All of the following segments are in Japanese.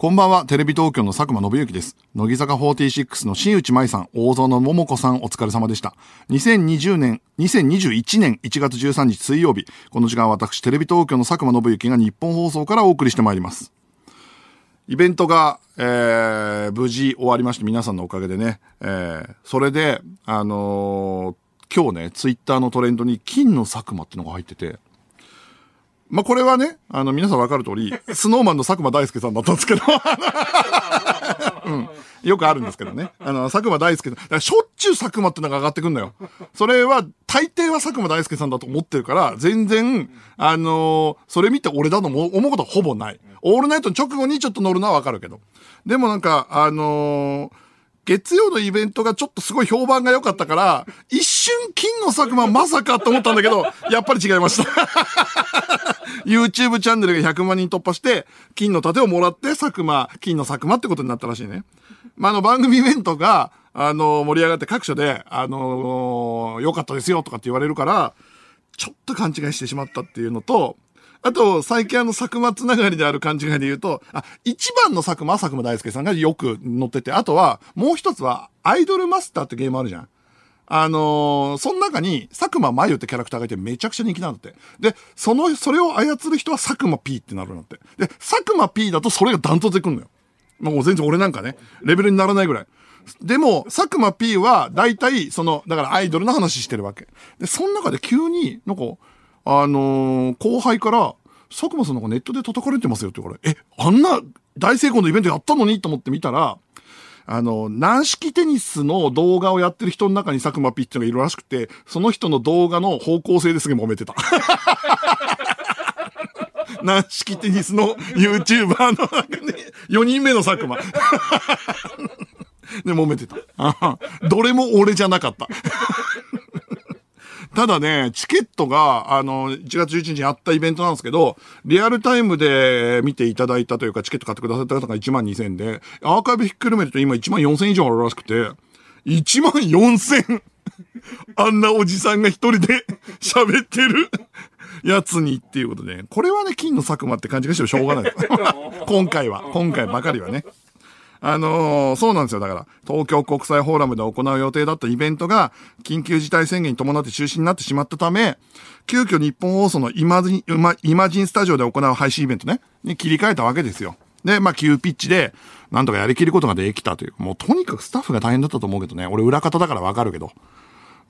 こんばんは、テレビ東京の佐久間信之です。乃木坂46の新内舞さん、大園桃子さん、お疲れ様でした。2020年、2021年1月13日水曜日、この時間は私、テレビ東京の佐久間信之が日本放送からお送りしてまいります。イベントが、えー、無事終わりまして、皆さんのおかげでね、えー、それで、あのー今日ね、ツイッターのトレンドに金の佐久間ってのが入ってて、まあ、これはね、あの、皆さんわかる通り、スノーマンの佐久間大介さんだったんですけど、うん。よくあるんですけどね。あの、佐久間大介さん。だからしょっちゅう佐久間ってのが上がってくんのよ。それは、大抵は佐久間大介さんだと思ってるから、全然、あのーそれ見て俺だとも思うことはほぼない。オールナイトの直後にちょっと乗るのはわかるけど。でもなんか、あのー月曜のイベントがちょっとすごい評判が良かったから、一瞬金の佐久間まさかと思ったんだけど、やっぱり違いました。YouTube チャンネルが100万人突破して、金の盾をもらって佐久間、金の佐久間ってことになったらしいね。まあ、あの番組イベントが、あの、盛り上がって各所で、あの良かったですよとかって言われるから、ちょっと勘違いしてしまったっていうのと、あと、最近あの、佐久間つながりである勘違いで言うと、あ、一番の佐久間は佐久間大介さんがよく乗ってて、あとは、もう一つは、アイドルマスターってゲームあるじゃん。あのーその中に、佐久間真由ってキャラクターがいてめちゃくちゃ人気なんだって。で、その、それを操る人は佐久間 P ってなるんだって。で、佐久間 P だとそれがダントツで来んのよ。もう全然俺なんかね、レベルにならないぐらい。でも、佐久間 P は、大体、その、だからアイドルの話してるわけ。で、その中で急に、なんか、あのー後輩から、佐久間さんなんかネットで叩かれてますよって言うから、え、あんな大成功のイベントやったのにと思って見たら、あの、軟式テニスの動画をやってる人の中に佐久間いうのがいるらしくて、その人の動画の方向性ですげえ揉めてた。軟式テニスの YouTuber の中で、4人目の佐久間。で、揉めてた。どれも俺じゃなかった。ただね、チケットが、あの、1月11日にあったイベントなんですけど、リアルタイムで見ていただいたというか、チケット買ってくださった方が1万2000で、アーカイブひっくるめると今1万4000以上あるらしくて、1万 4000! あんなおじさんが一人で 喋ってるやつにっていうことで、これはね、金の佐久間って感じがしてもしょうがない。今回は、今回ばかりはね。あのーそうなんですよ。だから、東京国際フォーラムで行う予定だったイベントが、緊急事態宣言に伴って中止になってしまったため、急遽日本放送のイマジン、イマジンスタジオで行う配信イベントね、に切り替えたわけですよ。で、まあ、急ピッチで、なんとかやりきることができたという。もう、とにかくスタッフが大変だったと思うけどね。俺、裏方だからわかるけど。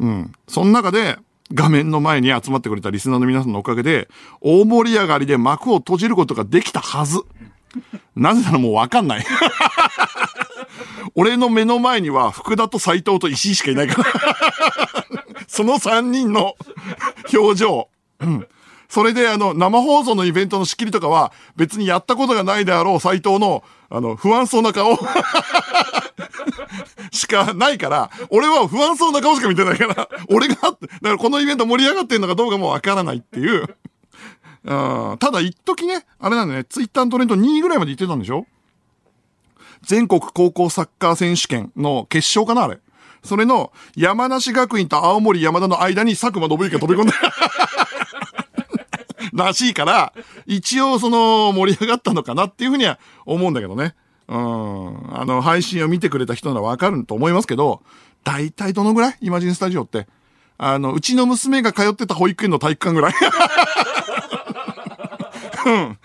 うん。その中で、画面の前に集まってくれたリスナーの皆さんのおかげで、大盛り上がりで幕を閉じることができたはず。なぜならもうわかんない。俺の目の前には福田と斎藤と石井しかいないから。その3人の表情。うん。それであの、生放送のイベントの仕切りとかは、別にやったことがないであろう斎藤の、あの、不安そうな顔 しかないから、俺は不安そうな顔しか見てないから、俺が、だからこのイベント盛り上がってるのかどうかもわからないっていう。うんただ、一時ね、あれなんだね、ツイッターのトレンド2位ぐらいまで行ってたんでしょ？全国高校サッカー選手権の決勝かなあれ。それの山梨学院と青森山田の間に佐久間信之が飛び込んだ。らしいから、一応その盛り上がったのかなっていうふうには思うんだけどね。うん。あの、配信を見てくれた人ならわかると思いますけど、大体どのぐらい？イマジンスタジオって。あの、うちの娘が通ってた保育園の体育館ぐらい。うん。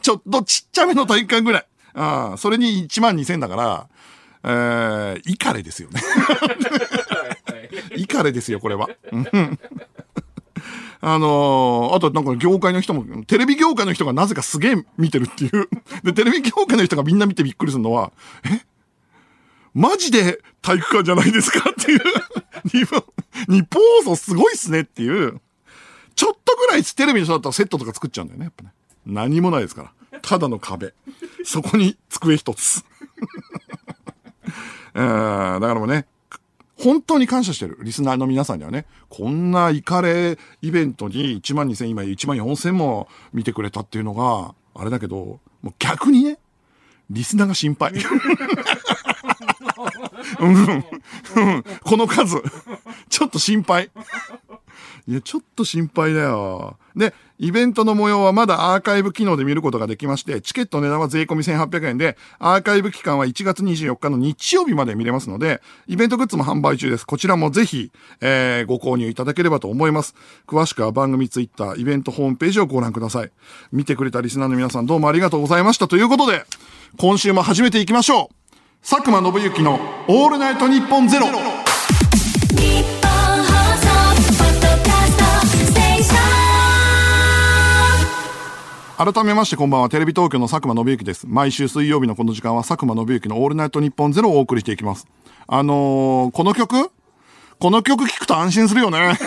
ちょっとちっちゃめの体育館ぐらい。ああ、それに1万2000だから、えー、イカレですよね。イカレですよ、これは。うんあのーあとなんか業界の人も、テレビ業界の人がなぜかすげえ見てるっていう。で、テレビ業界の人がみんな見てびっくりするのは、え？マジで体育館じゃないですかっていう。日本、日本放送すごいっすねっていう。ちょっとぐらいテレビの人だったらセットとか作っちゃうんだよね、やっぱね。何もないですから。ただの壁。そこに机一つ。えーだからもうね、本当に感謝してる。リスナーの皆さんにはね、こんなイカレイベントに1万2000、今1万4000も見てくれたっていうのが、あれだけど、もう逆にね、リスナーが心配。この数、ちょっと心配。いや、ちょっと心配だよ。で、イベントの模様はまだアーカイブ機能で見ることができまして、チケットの値段は税込み1800円で、アーカイブ期間は1月24日の日曜日まで見れますので、イベントグッズも販売中です。こちらもぜひ、えー、ご購入いただければと思います。詳しくは番組ツイッター、イベントホームページをご覧ください。見てくれたリスナーの皆さんどうもありがとうございました。ということで、今週も始めていきましょう。佐久間信之のオールナイトニッポンゼロ。改めましてこんばんは、テレビ東京の佐久間信之です。毎週水曜日のこの時間は佐久間信之のオールナイトニッポンゼロをお送りしていきます。あのー、この曲この曲聴くと安心するよね。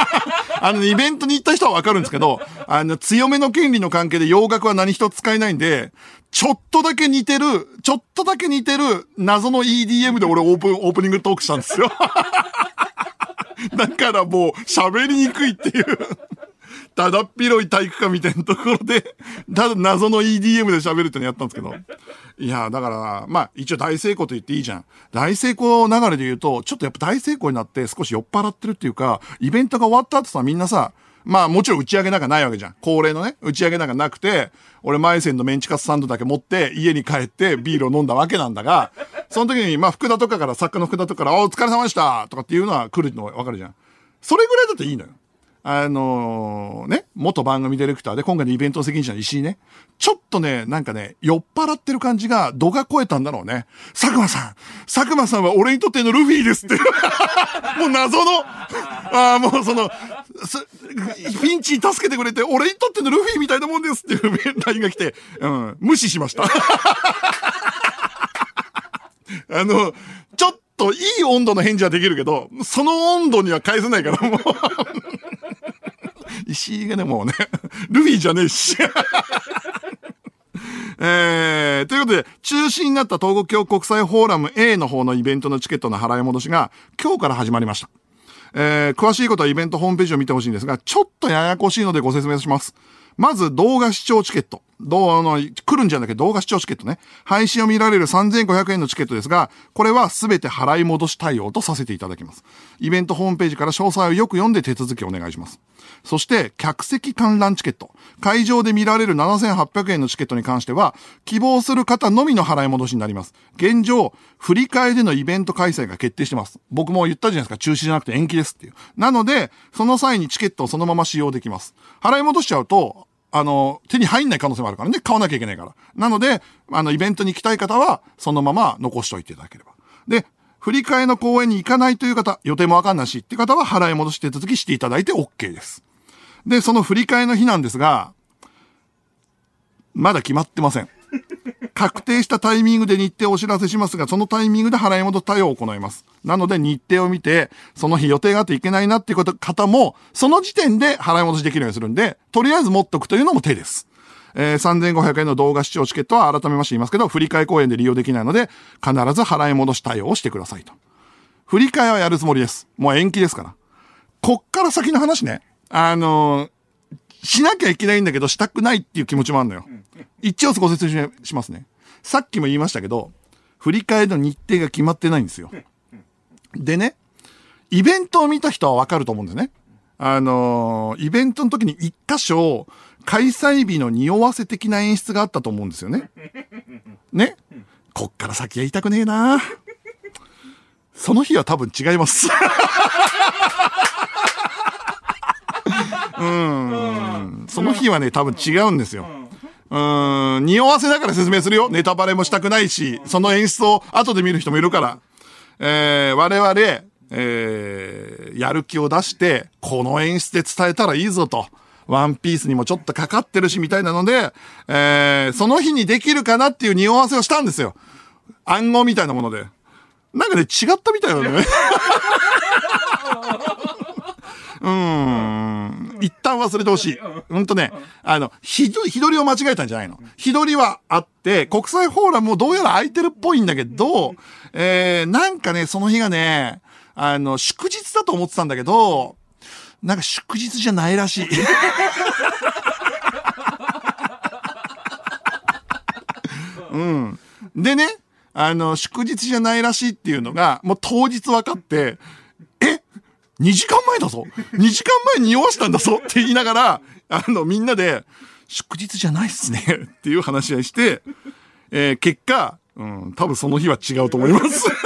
あの、イベントに行った人はわかるんですけど、あの、強めの権利の関係で洋楽は何一つ使えないんで、ちょっとだけ似てる、ちょっとだけ似てる謎の EDM で俺オープン、オープニングトークしたんですよ。だからもう喋りにくいっていう。ただっ広い体育館みたいなところで、ただ謎の EDM で喋るってのやったんですけど。いや、だから、まあ、一応大成功と言っていいじゃん。大成功流れで言うと、ちょっとやっぱ大成功になって少し酔っ払ってるっていうか、イベントが終わった後さ、みんなさ、まあもちろん打ち上げなんかないわけじゃん。恒例のね、打ち上げなんかなくて、俺マイセンのメンチカツサンドだけ持って家に帰ってビールを飲んだわけなんだが、その時にまあ福田とかから作家の福田とかから、お疲れ様でしたとかっていうのは来るのわかるじゃん。それぐらいだといいのよ。あのー、ね、元番組ディレクターで今回のイベント責任者の石井ね、ちょっとね、なんかね、酔っ払ってる感じが度が超えたんだろうね。佐久間さん。佐久間さんは俺にとってのルフィですって。もう謎の、ああ、もうその、ピンチに助けてくれて、俺にとってのルフィみたいなもんですっていう LINE が来て、うん、無視しました。あの、ちょっといい温度の返事はできるけど、その温度には返せないから、もう。石井がね、もうね、ルフィじゃねえし。えー、ということで、中止になった東京国際フォーラム A の方のイベントのチケットの払い戻しが今日から始まりました。えー、詳しいことはイベントホームページを見てほしいんですが、ちょっとややこしいのでご説明します。まず動画視聴チケット。どうの、来るんじゃなくて動画視聴チケットね。配信を見られる3500円のチケットですが、これはすべて払い戻し対応とさせていただきます。イベントホームページから詳細をよく読んで手続きをお願いします。そして、客席観覧チケット。会場で見られる7800円のチケットに関しては、希望する方のみの払い戻しになります。現状、振り替えでのイベント開催が決定してます。僕も言ったじゃないですか。中止じゃなくて延期ですっていう。なので、その際にチケットをそのまま使用できます。払い戻しちゃうと、あの、手に入んない可能性もあるからね。買わなきゃいけないから。なので、あの、イベントに行きたい方は、そのまま残しておいていただければ。で、振り替えの公演に行かないという方、予定もわかんないしって方は払い戻し手続きしていただいて OK です。で、その振り替えの日なんですが、まだ決まってません。確定したタイミングで日程をお知らせしますが、そのタイミングで払い戻し対応を行います。なので日程を見て、その日予定があっていけないなっていう方も、その時点で払い戻しできるようにするんで、とりあえず持っとくというのも手です。えー、3500円の動画視聴チケットは改めまして言いますけど、振り替え公演で利用できないので、必ず払い戻し対応をしてくださいと。振り替えはやるつもりです。もう延期ですから。こっから先の話ね。あのー、しなきゃいけないんだけど、したくないっていう気持ちもあるのよ。一応ご説明しますね。さっきも言いましたけど、振り替えの日程が決まってないんですよ。でね、イベントを見た人はわかると思うんですね。あのー、イベントの時に一箇所、開催日の匂わせ的な演出があったと思うんですよね。ね？こっから先は言いたくねえなその日は多分違います。うん。その日はね、多分違うんですよ。うん、匂わせながら説明するよ。ネタバレもしたくないし、その演出を後で見る人もいるから。えー、我々、えー、やる気を出して、この演出で伝えたらいいぞと。ワンピースにもちょっとかかってるし、みたいなので、えー、その日にできるかなっていう匂わせをしたんですよ。暗号みたいなもので。なんかね、違ったみたいなのね。うん。一旦忘れてほしい。うんとね、あの、ひど、日取りを間違えたんじゃないの。日取りはあって、国際フォーラムもどうやら空いてるっぽいんだけど、えー、なんかね、その日がね、あの、祝日だと思ってたんだけど、なんか祝日じゃないらしい。うん。でね、あの、祝日じゃないらしいっていうのが、もう当日分かって、え2時間前だぞ !2 時間前に匂わしたんだぞって言いながら、あの、みんなで、祝日じゃないっすねっていう話し合いして、えー、結果、うん、多分その日は違うと思います。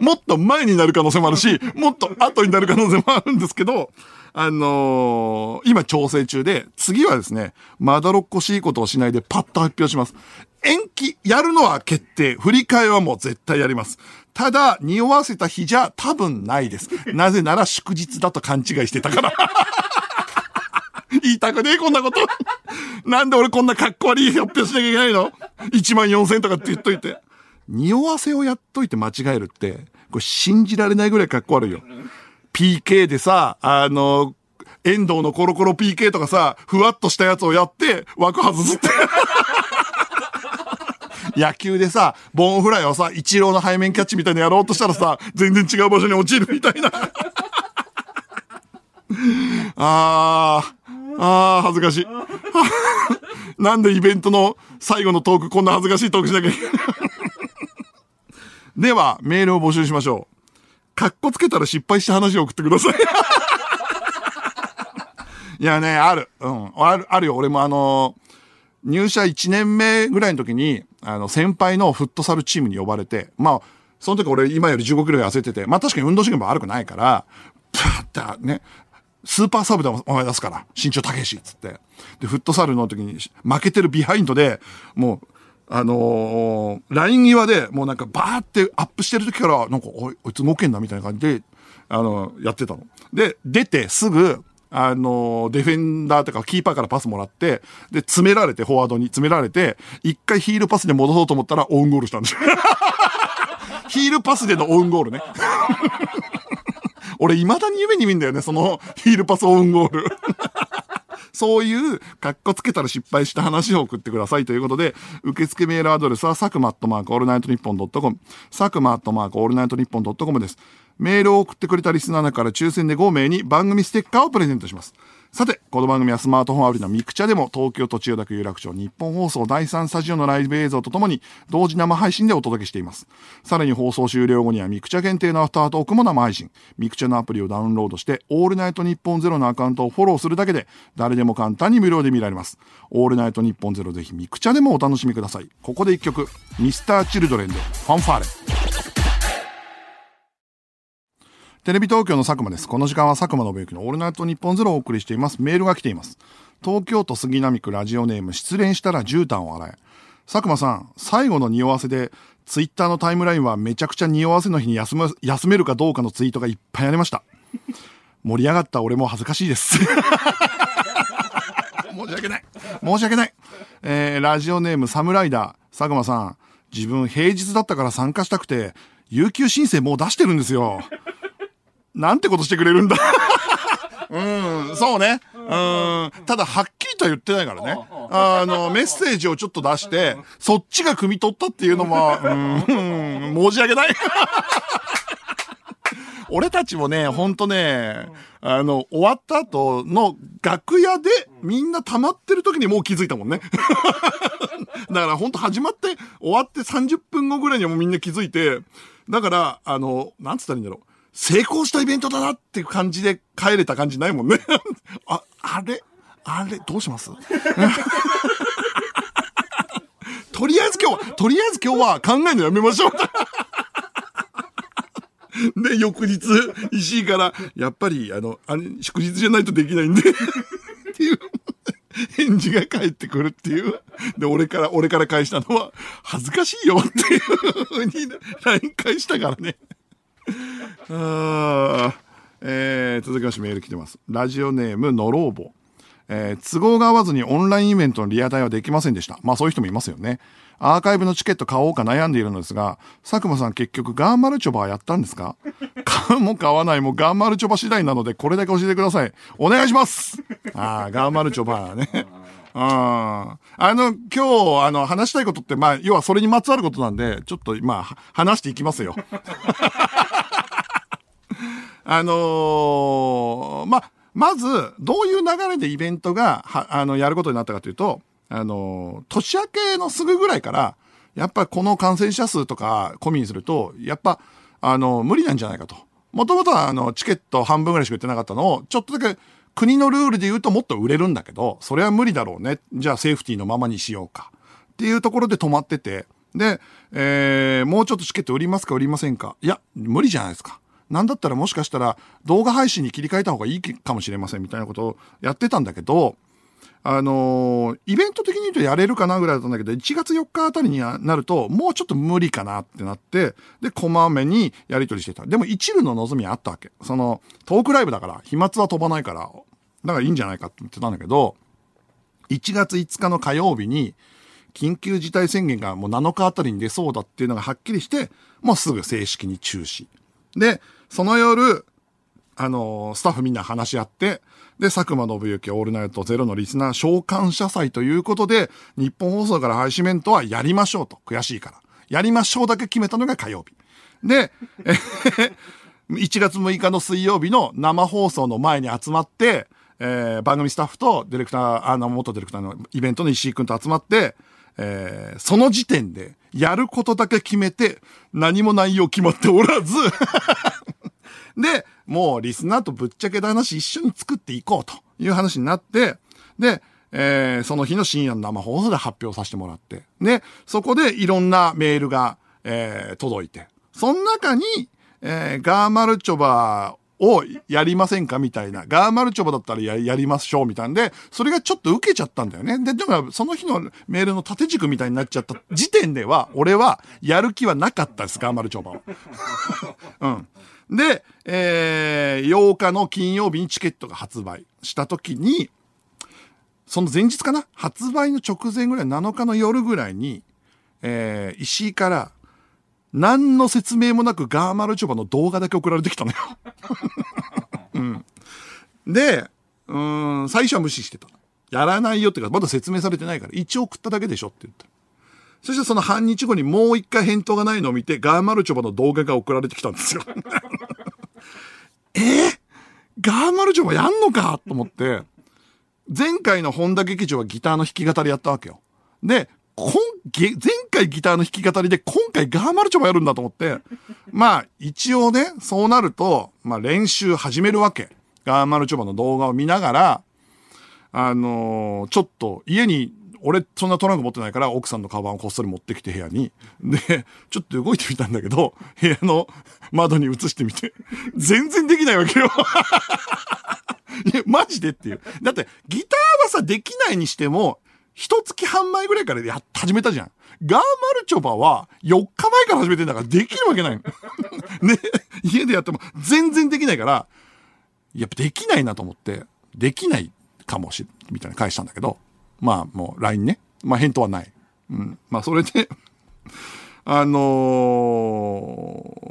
もっと前になる可能性もあるし、もっと後になる可能性もあるんですけど、あのー、今調整中で、次はですね、まだろっこしいことをしないでパッと発表します。延期、やるのは決定。振り替えはもう絶対やります。ただ、匂わせた日じゃ多分ないです。なぜなら祝日だと勘違いしてたから。言いたくねえ、こんなこと。なんで俺こんなかっこ悪い発表しなきゃいけないの ?1 万4000とかって言っといて。匂わせをやっといて間違えるって、これ信じられないぐらいかっこ悪いよ。PK でさ、あの、遠藤のコロコロ PK とかさ、ふわっとしたやつをやって、枠外すって。野球でさ、ボーンフライをさ、一郎の背面キャッチみたいにやろうとしたらさ、全然違う場所に落ちるみたいな。あー、あー、恥ずかしい。なんでイベントの最後のトーク、こんな恥ずかしいトークしなきゃいけない。では、メールを募集しましょう。かっこつけたら失敗した話を送ってください。いやね、ある。うん。ある、あるよ。俺もあの入社1年目ぐらいの時に、あの、先輩のフットサルチームに呼ばれて、まあ、その時俺今より15キロ痩せてて、まあ確かに運動神経も悪くないから、パーってね、スーパーサブでお前出すから、身長高いし、つって。で、フットサルの時に負けてるビハインドで、もう、あのー、ライン際でもうなんかバーってアップしてる時から、なんか、おい、こいつ動けんなみたいな感じで、あのー、やってたの。で、出てすぐ、あの、ディフェンダーとかキーパーからパスもらって、で、詰められて、フォワードに詰められて、一回ヒールパスで戻そうと思ったらオウンゴールしたんですよ。ヒールパスでのオウンゴールね。俺未だに夢に見んだよね、そのヒールパスオウンゴール。そういう、かっこつけたら失敗した話を送ってくださいということで、受付メールアドレスは、サクマアットマークオールナイトニッポンドットコム、サクマアットマークオールナイトニッポンドットコムです。メールを送ってくれたリスナーから抽選で5名に番組ステッカーをプレゼントします。さて、この番組はスマートフォンアプリのミクチャでも東京都千代田区有楽町ニッポン放送第3スタジオのライブ映像とともに同時生配信でお届けしています。さらに放送終了後にはミクチャ限定のアフタートークも生配信。ミクチャのアプリをダウンロードしてオールナイトニッポンゼロのアカウントをフォローするだけで誰でも簡単に無料で見られます。オールナイトニッポンゼロぜひミクチャでもお楽しみください。ここで一曲、 Mr.Children でファンファーレ。テレビ東京の佐久間です。この時間は佐久間宣行のオールナイトニッポンゼロをお送りしています。メールが来ています。東京都杉並区ラジオネーム失恋したら絨毯を洗え。佐久間さん、最後の匂わせで、ツイッターのタイムラインはめちゃくちゃ匂わせの日に休む、休めるかどうかのツイートがいっぱいありました。盛り上がった俺も恥ずかしいです。申し訳ない。申し訳ない。えー、ラジオネームサムライダー、佐久間さん、自分平日だったから参加したくて、有給申請もう出してるんですよ。なんてことしてくれるんだ うん、そうね。うん。ただ、はっきりとは言ってないからね。あの、メッセージをちょっと出して、そっちが汲み取ったっていうのも、うん、申し訳ない。俺たちもね、ほんとね、あの、終わった後の楽屋でみんな溜まってる時にもう気づいたもんね。だからほんと始まって終わって30分後ぐらいにはもうみんな気づいて、だから、あの、なんつったらいいんだろう。成功したイベントだなっていう感じで帰れた感じないもんね。あ、あれ？あれ？どうします？とりあえず今日は、とりあえず今日は考えるのやめましょう。で、翌日、石井から、やっぱり、あの、あれ、祝日じゃないとできないんでっていう、返事が返ってくるっていう。で、俺から、俺から返したのは、恥ずかしいよっていうふうに、LINE 返したからね。あえー、続きましてメール来てます。ラジオネーム、ノローボ。えー、都合が合わずにオンラインイベントのリアタイはできませんでした。まあそういう人もいますよね。アーカイブのチケット買おうか悩んでいるのですが、佐久間さん結局ガーマルチョバーやったんですか？買うも買わないもガーマルチョバ次第なのでこれだけ教えてください。お願いしますああ、ガーマルチョバーね。ああの、今日、あの、話したいことって、まあ、要はそれにまつわることなんで、ちょっと、まあ、話していきますよ。あのー、ま、まず、どういう流れでイベントが、は、あの、やることになったかというと、あのー、年明けのすぐぐらいから、やっぱこの感染者数とか込みにすると、やっぱ、あの、無理なんじゃないかと。もともとはあの、チケット半分ぐらいしか売ってなかったのを、ちょっとだけ国のルールで言うともっと売れるんだけど、それは無理だろうね。じゃあセーフティーのままにしようか。っていうところで止まってて、で、えー、もうちょっとチケット売りますか売りませんかいや、無理じゃないですか。なんだったらもしかしたら動画配信に切り替えた方がいいかもしれませんみたいなことをやってたんだけど、あのー、イベント的に言うとやれるかなぐらいだったんだけど、1月4日あたりになると、もうちょっと無理かなってなって、で、こまめにやり取りしてた。でも一縷の望みあったわけ。その、トークライブだから、飛沫は飛ばないから、だからいいんじゃないかって言ってたんだけど、1月5日の火曜日に、緊急事態宣言がもう7日あたりに出そうだっていうのがはっきりして、もうすぐ正式に中止。で、その夜、あのー、スタッフみんな話し合って、で、佐久間信之オールナイトゼロのリスナー召喚者祭ということで、日本放送から配信メントはやりましょうと。悔しいから。やりましょうだけ決めたのが火曜日。で、1月6日の水曜日の生放送の前に集まって、えー、番組スタッフとディレクター、あの、元ディレクターのイベントの石井くんと集まって、えー、その時点で、やることだけ決めて、何も内容決まっておらずで、もうリスナーとぶっちゃけた話一緒に作っていこうという話になって、で、えー、その日の深夜の生放送で発表させてもらって、で、そこでいろんなメールが、えー、届いて、その中に、えー、ガーマルチョバをやりませんかみたいな。ガーマルチョバだったらややりましょうみたいなんで、それがちょっと受けちゃったんだよね。で、だからその日のメールの縦軸みたいになっちゃった時点では、俺はやる気はなかったです、ガーマルチョバを。うん。で、えー、8日の金曜日にチケットが発売した時に、その前日かな？発売の直前ぐらい、7日の夜ぐらいに、えー、石井から、何の説明もなくガーマルチョバの動画だけ送られてきたのよ うん。で、うん、最初は無視してた。やらないよってか、まだ説明されてないから、一応送っただけでしょって言った。そしてその半日後にもう一回返答がないのを見て、ガーマルチョバの動画が送られてきたんですよ えー、ガーマルチョバやんのかと思って、前回の本田劇場はギターの弾き語りやったわけよ。で、今、前回ギターの弾き語りで今回ガーマルチョバやるんだと思って、まあ一応ね、そうなると、まあ練習始めるわけ。ガーマルチョバの動画を見ながら、あのー、ちょっと家に、俺そんなトランク持ってないから奥さんのカバンをこっそり持ってきて部屋に。で、ちょっと動いてみたんだけど、部屋の窓に映してみて、全然できないわけよ。いや、マジでっていう。だって、ギターはさ、できないにしても、一月半前ぐらいからや、始めたじゃん。ガーマルチョバは4日前から始めてんだからできるわけないの。ね、家でやっても全然できないから、やっぱできないなと思って、できないかもしれ、みたいな返したんだけど、まあもう LINE ね。まあ返答はない。うん。まあそれで あの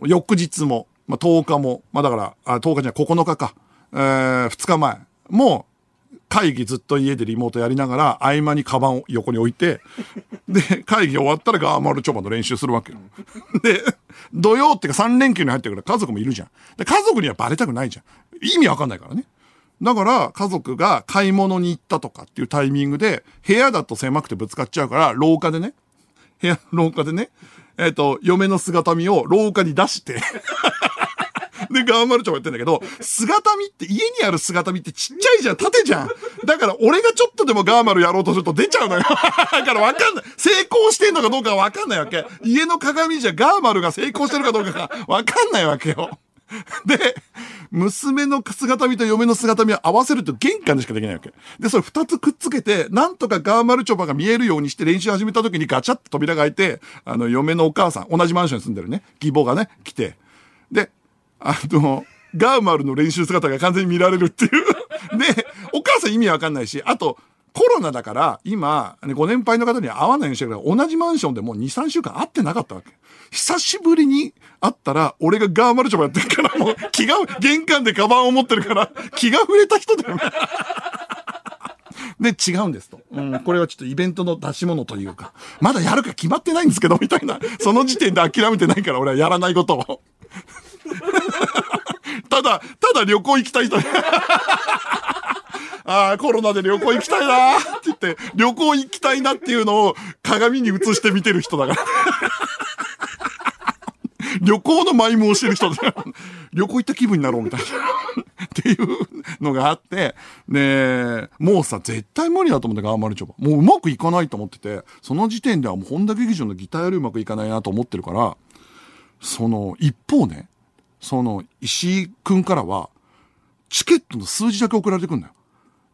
ー、翌日も、まあ10日も、まあだから、あ10日じゃない、9日か。えー、2日前も、会議ずっと家でリモートやりながら、合間にカバンを横に置いて、で、会議終わったらガーマルチョバの練習するわけよ。で、土曜っていうか3連休に入ってるから家族もいるじゃん。で、家族にはバレたくないじゃん。意味わかんないからね。だから、家族が買い物に行ったとかっていうタイミングで、部屋だと狭くてぶつかっちゃうから、廊下でね、部屋廊下でね、えっ、ー、と、嫁の姿見を廊下に出して で、ガーマルチョもやってんだけど、姿見って、家にある姿見ってちっちゃいじゃん、縦じゃん。だから俺がちょっとでもガーマルやろうとすると出ちゃうのよ。だからわかんない。成功してんのかどうかわかんないわけ。家の鏡じゃガーマルが成功してるかどうかがわかんないわけよ。で、娘の姿見と嫁の姿見を合わせると玄関でしかできないわけ。で、それ二つくっつけて、なんとかガーマルチョバが見えるようにして練習始めた時にガチャッと扉が開いて、あの、嫁のお母さん、同じマンションに住んでるね、義母がね、来て、で、あの、ガーマルの練習姿が完全に見られるっていうで、お母さん意味わかんないし、あと、コロナだから、今、ご年配の方に会わないようにしてるから、同じマンションでもう2、3週間会ってなかったわけ。久しぶりに会ったら、俺がガーマルチョバやってるから、もう気が、玄関でカバンを持ってるから、気が触れた人だよね。で、違うんですと。うん、これはちょっとイベントの出し物というか、まだやるか決まってないんですけど、みたいな。その時点で諦めてないから、俺はやらないことを。ただ、ただ旅行行きたい人。ああ、コロナで旅行行きたいなって言って、旅行行きたいなっていうのを鏡に映して見てる人だから。旅行のマイムをしてる人だから。旅行行った気分になろうみたいな っていうのがあって、で、もうさ、絶対無理だと思ってガーマルチョバ。もううまくいかないと思ってて、その時点ではもう本田劇場のギターよりうまくいかないなと思ってるから、その、一方ね、その、石井くんからは、チケットの数字だけ送られてくんだよ。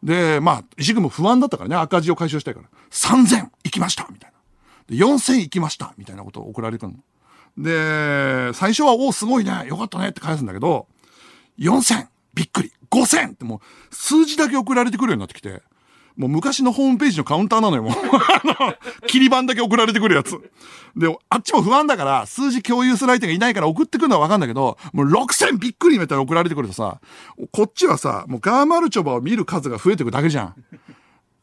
で、まあ、石組も不安だったからね、赤字を解消したいから。3000行きましたみたいな。で、4000行きましたみたいなことを送られてくるの。で、最初は、おおすごいね、よかったねって返すんだけど、4000びっくり !5000! ってもう、数字だけ送られてくるようになってきて、もう昔のホームページのカウンターなのよ、もう。あの、切り板だけ送られてくるやつ。で、あっちも不安だから、数字共有する相手がいないから送ってくるのはわかんだけど、もう6000びっくりみたいな送られてくるとさ、こっちはさ、もうガーマルチョバを見る数が増えてくだけじゃん。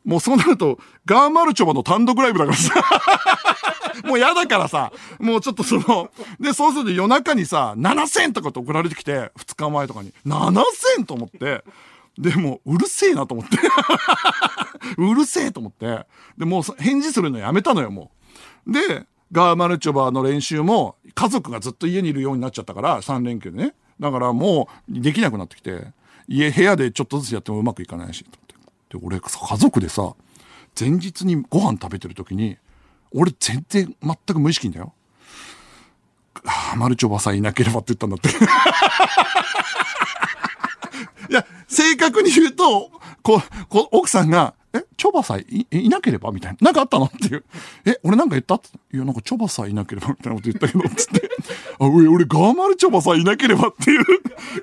もうそうなると、ガーマルチョバの単独ライブだからさ。もう嫌だからさ、もうちょっとその、で、そうすると夜中にさ、7000とかって送られてきて、2日前とかに、7000と思って、で、もう、うるせえなと思って。うるせえと思って。で、もう返事するのやめたのよ、もう。で、ガーマルチョバーの練習も、家族がずっと家にいるようになっちゃったから、3連休でね。だからもう、できなくなってきて、家、部屋でちょっとずつやってもうまくいかないし、と思ってで、俺、家族でさ、前日にご飯食べてる時に、俺全然全く無意識んだよ。ああ、マルチョバさんいなければって言ったんだって。いや、正確に言うと、こ、こ、奥さんが、え、チョバさんいいなければみたいな。なんかあったのっていう。え、俺なんか言った？っていや、なんかチョバさんいなければみたいなこと言ったけど、つって。あ、俺、俺、ガーマルチョバさんいなければっていう。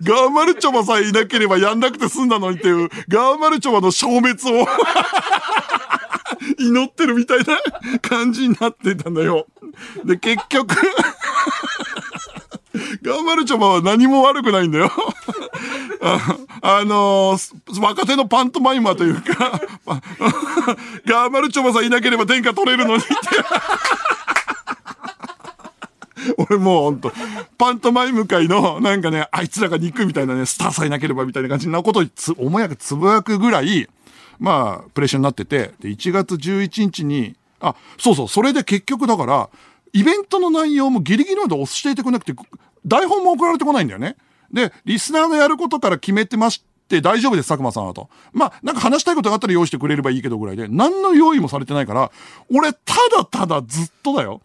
ガーマルチョバさんいなければやんなくて済んだのにっていう、ガーマルチョバの消滅を 祈ってるみたいな感じになってたんだよ。で、結局ガーマルチョバは何も悪くないんだよ。あのー、若手のパントマイマーというか、ガーマルチョバさんいなければ天下取れるのにって 俺もうほんと、パントマイム界の、なんかね、あいつらが憎いみたいなね、スターさえなければみたいな感じなことをつ、思いやくつぶやくぐらい、まあ、プレッシャーになってて、で、1月11日に、あ、そうそう、それで結局だから、イベントの内容もギリギリまで教えてこなくて、台本も送られてこないんだよね。で、リスナーのやることから決めてまして、大丈夫です、佐久間さんはと。まあ、なんか話したいことがあったら用意してくれればいいけどぐらいで、何の用意もされてないから、俺、ただただずっとだよ。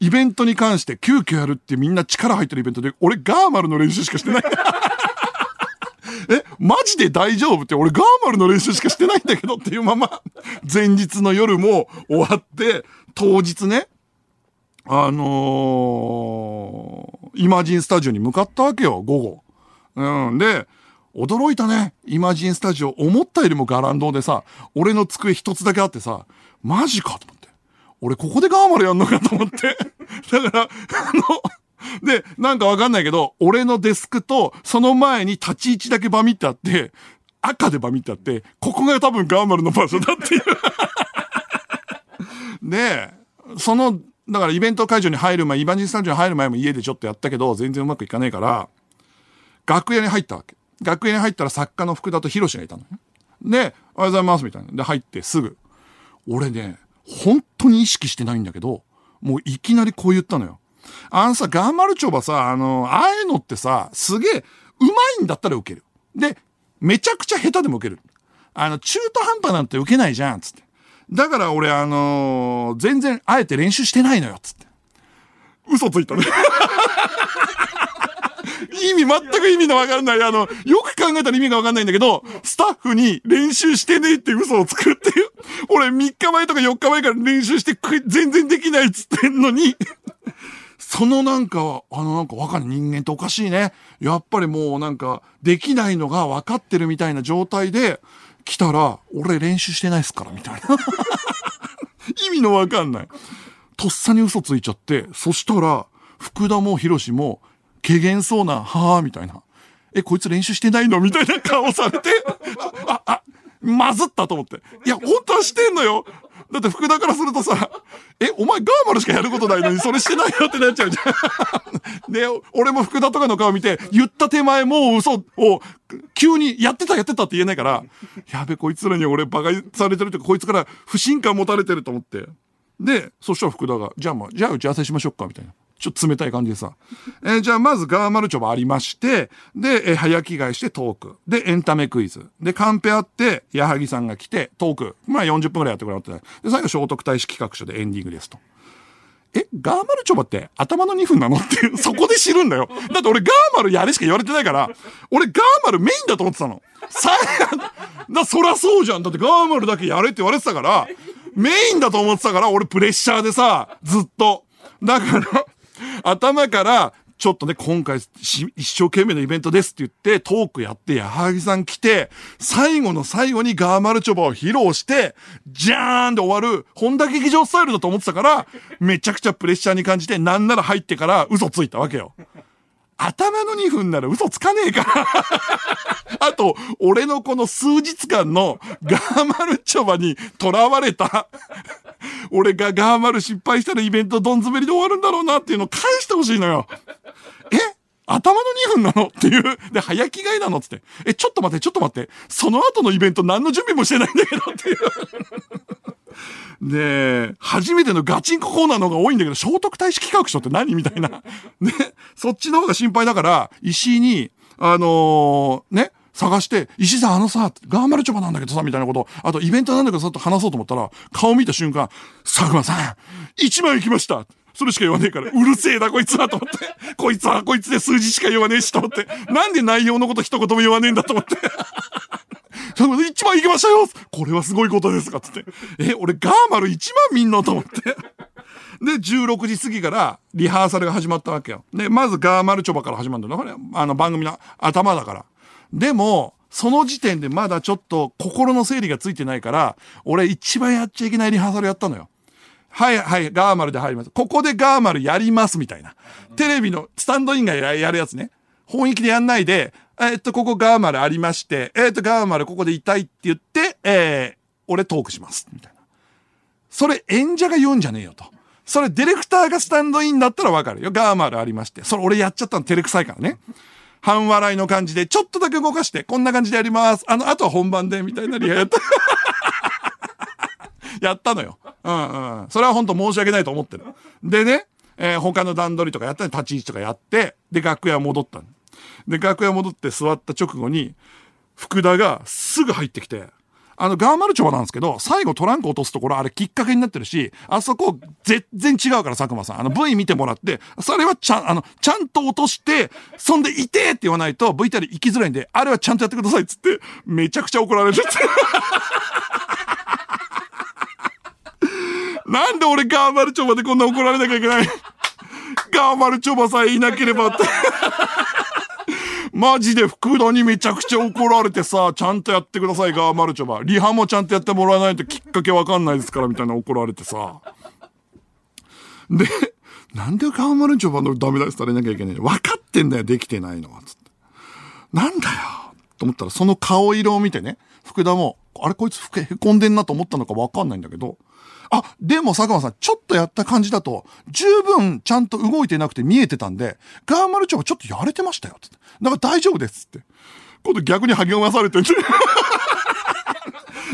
イベントに関して急遽やるってみんな力入ってるイベントで、俺ガーマルの練習しかしてない。え、マジで大丈夫って俺ガーマルの練習しかしてないんだけどっていうまま、前日の夜も終わって、当日ね、あのー、イマジンスタジオに向かったわけよ、午後。うん。で、驚いたね。イマジンスタジオ、思ったよりもガランドでさ、俺の机一つだけあってさ、マジかと思って。俺ここでガーマルやんのかと思って。だから、あの、で、なんかわかんないけど、俺のデスクと、その前に立ち位置だけバミってあって、赤でバミってあって、ここが多分ガーマルの場所だっていう で、その、だからイベント会場に入る前、イバンジスタジオに入る前も家でちょっとやったけど、全然うまくいかないから、楽屋に入ったわけ。楽屋に入ったら作家の福田とヒロシがいたのね。で、おはようございます、みたいな。で、入ってすぐ。俺ね、本当に意識してないんだけど、もういきなりこう言ったのよ。あのさ、ガーマルチョバさ、あの、ああいうのってさ、すげえ、うまいんだったら受ける。で、めちゃくちゃ下手でも受ける。あの、中途半端なんて受けないじゃん、つって。だから俺、あのー、全然、あえて練習してないのよ、つって。嘘ついたね。意味、全く意味のわかんない。あの、よく考えたら意味がわかんないんだけど、スタッフに練習してねえって嘘をつくっていう。俺3日前とか4日前から練習して全然できないっつってんのにそのなんか、あのなんかわかんない人間っておかしいね。やっぱりもうなんか、できないのが分かってるみたいな状態で、来たら、俺練習してないっすから、みたいな。意味のわかんない。とっさに嘘ついちゃって、そしたら、福田も広志も、けげんそうな、はぁ、みたいな。え、こいつ練習してないの？みたいな顔されて、あ、あ、まずったと思って。いや、本当はしてんのよ。だって福田からするとさ、え、お前ガーマルしかやることないのにそれしてないよってなっちゃうじゃん。で、俺も福田とかの顔見て、言った手前もう嘘を、急にやってたやってたって言えないから、やべ、こいつらに俺馬鹿にされてるとか、こいつから不信感持たれてると思って。で、そしたら福田が、じゃあまあ、じゃあ打ち合わせしましょうか、みたいな。ちょっと冷たい感じでさ。えーじゃあまずガーマルチョバありまして、で、えー早着替えしてトーク。で、エンタメクイズ。で、カンペあって、矢作さんが来て、トーク。まあ40分くらいやってくれってで、最後聖徳太子企画書でエンディングですと。え、ガーマルチョバって頭の2分なの？って、そこで知るんだよ。だって俺ガーマルやれしか言われてないから、俺ガーマルメインだと思ってたの。さだ、そらそうじゃん。だってガーマルだけやれって言われてたから、メインだと思ってたから、俺プレッシャーでさ、ずっと。だから、頭から、ちょっとね、今回一生懸命のイベントですって言って、トークやって、矢作さん来て、最後の最後にガーマルチョバを披露して、じゃーんで終わる、本田劇場スタイルだと思ってたから、めちゃくちゃプレッシャーに感じて、なんなら入ってから嘘ついたわけよ。頭の2分なら嘘つかねえから。あと、俺のこの数日間のガーマルチョバに囚われた、俺がガーマル失敗したらイベントどん詰めりで終わるんだろうなっていうのを返してほしいのよ。え？頭の2分なの？っていう。で、早着替えなの？つって。え、ちょっと待って、ちょっと待って。その後のイベント何の準備もしてないんだけどっていう。で、初めてのガチンココーナーの方が多いんだけど、聖徳太子企画書って何みたいな。ね、そっちの方が心配だから、石井に、あのーね、探して、石井さんあのさ、ガーマルチョバなんだけどさ、みたいなこと、あとイベントなんだけどさ、と話そうと思ったら、顔見た瞬間、佐久間さん、1枚行きましたそれしか言わねえから、うるせえな、こいつは、と思って。こいつはこいつで数字しか言わねえし、と思って。なんで内容のこと一言も言わねえんだと思って。一番行きましたよこれはすごいことですかつって。え、俺ガーマル1万見んのと思って。で、16時過ぎからリハーサルが始まったわけよ。で、まずガーマルチョバから始まるんだよ。これ、あの番組の頭だから。でも、その時点でまだちょっと心の整理がついてないから、俺一番やっちゃいけないリハーサルやったのよ。はいはい、ガーマルで入ります。ここでガーマルやりますみたいな。テレビのスタンドインがややるやつね。本域でやんないで、えっと、ここガーマルありまして、えっと、ガーマルここで痛いって言って、えー、俺トークします。みたいな。それ演者が言うんじゃねえよと。それディレクターがスタンドインだったらわかるよ。ガーマルありまして。それ俺やっちゃったの照れくさいからね。半笑いの感じで、ちょっとだけ動かして、こんな感じでやります。あの、あとは本番で、みたいなリハやった。やったのよ。うんうん。それは本当申し訳ないと思ってる。でね、えー他の段取りとかやったり、立ち位置とかやって、で、楽屋戻ったの。で、楽屋戻って座った直後に、福田がすぐ入ってきて、あの、ガーマルチョバなんですけど、最後トランク落とすところ、あれきっかけになってるし、あそこ全然違うから、佐久間さん。あの、V 見てもらって、それはちゃん、あの、ちゃんと落として、そんで、いてって言わないと、VTR 行きづらいんで、あれはちゃんとやってくださいっつって、めちゃくちゃ怒られる。なんで俺ガーマルチョバでこんな怒られなきゃいけない？ガーマルチョバさえいなければって。マジで福田にめちゃくちゃ怒られてさ、ちゃんとやってください、ガーマルチョバ。リハもちゃんとやってもらわないときっかけわかんないですから、みたいな怒られてさ。で、なんでガーマルチョバのダメ出しされなきゃいけないの？分かってんだよ、できてないのは。つって。なんだよと思ったら、その顔色を見てね、福田も、あれこいつへこんでんなと思ったのかわかんないんだけど、あ、でも佐久間さん、ちょっとやった感じだと、十分ちゃんと動いてなくて見えてたんで、ガーマルチョバちょっとやれてましたよ、って。だから大丈夫です、って。今度逆に励まされてんで。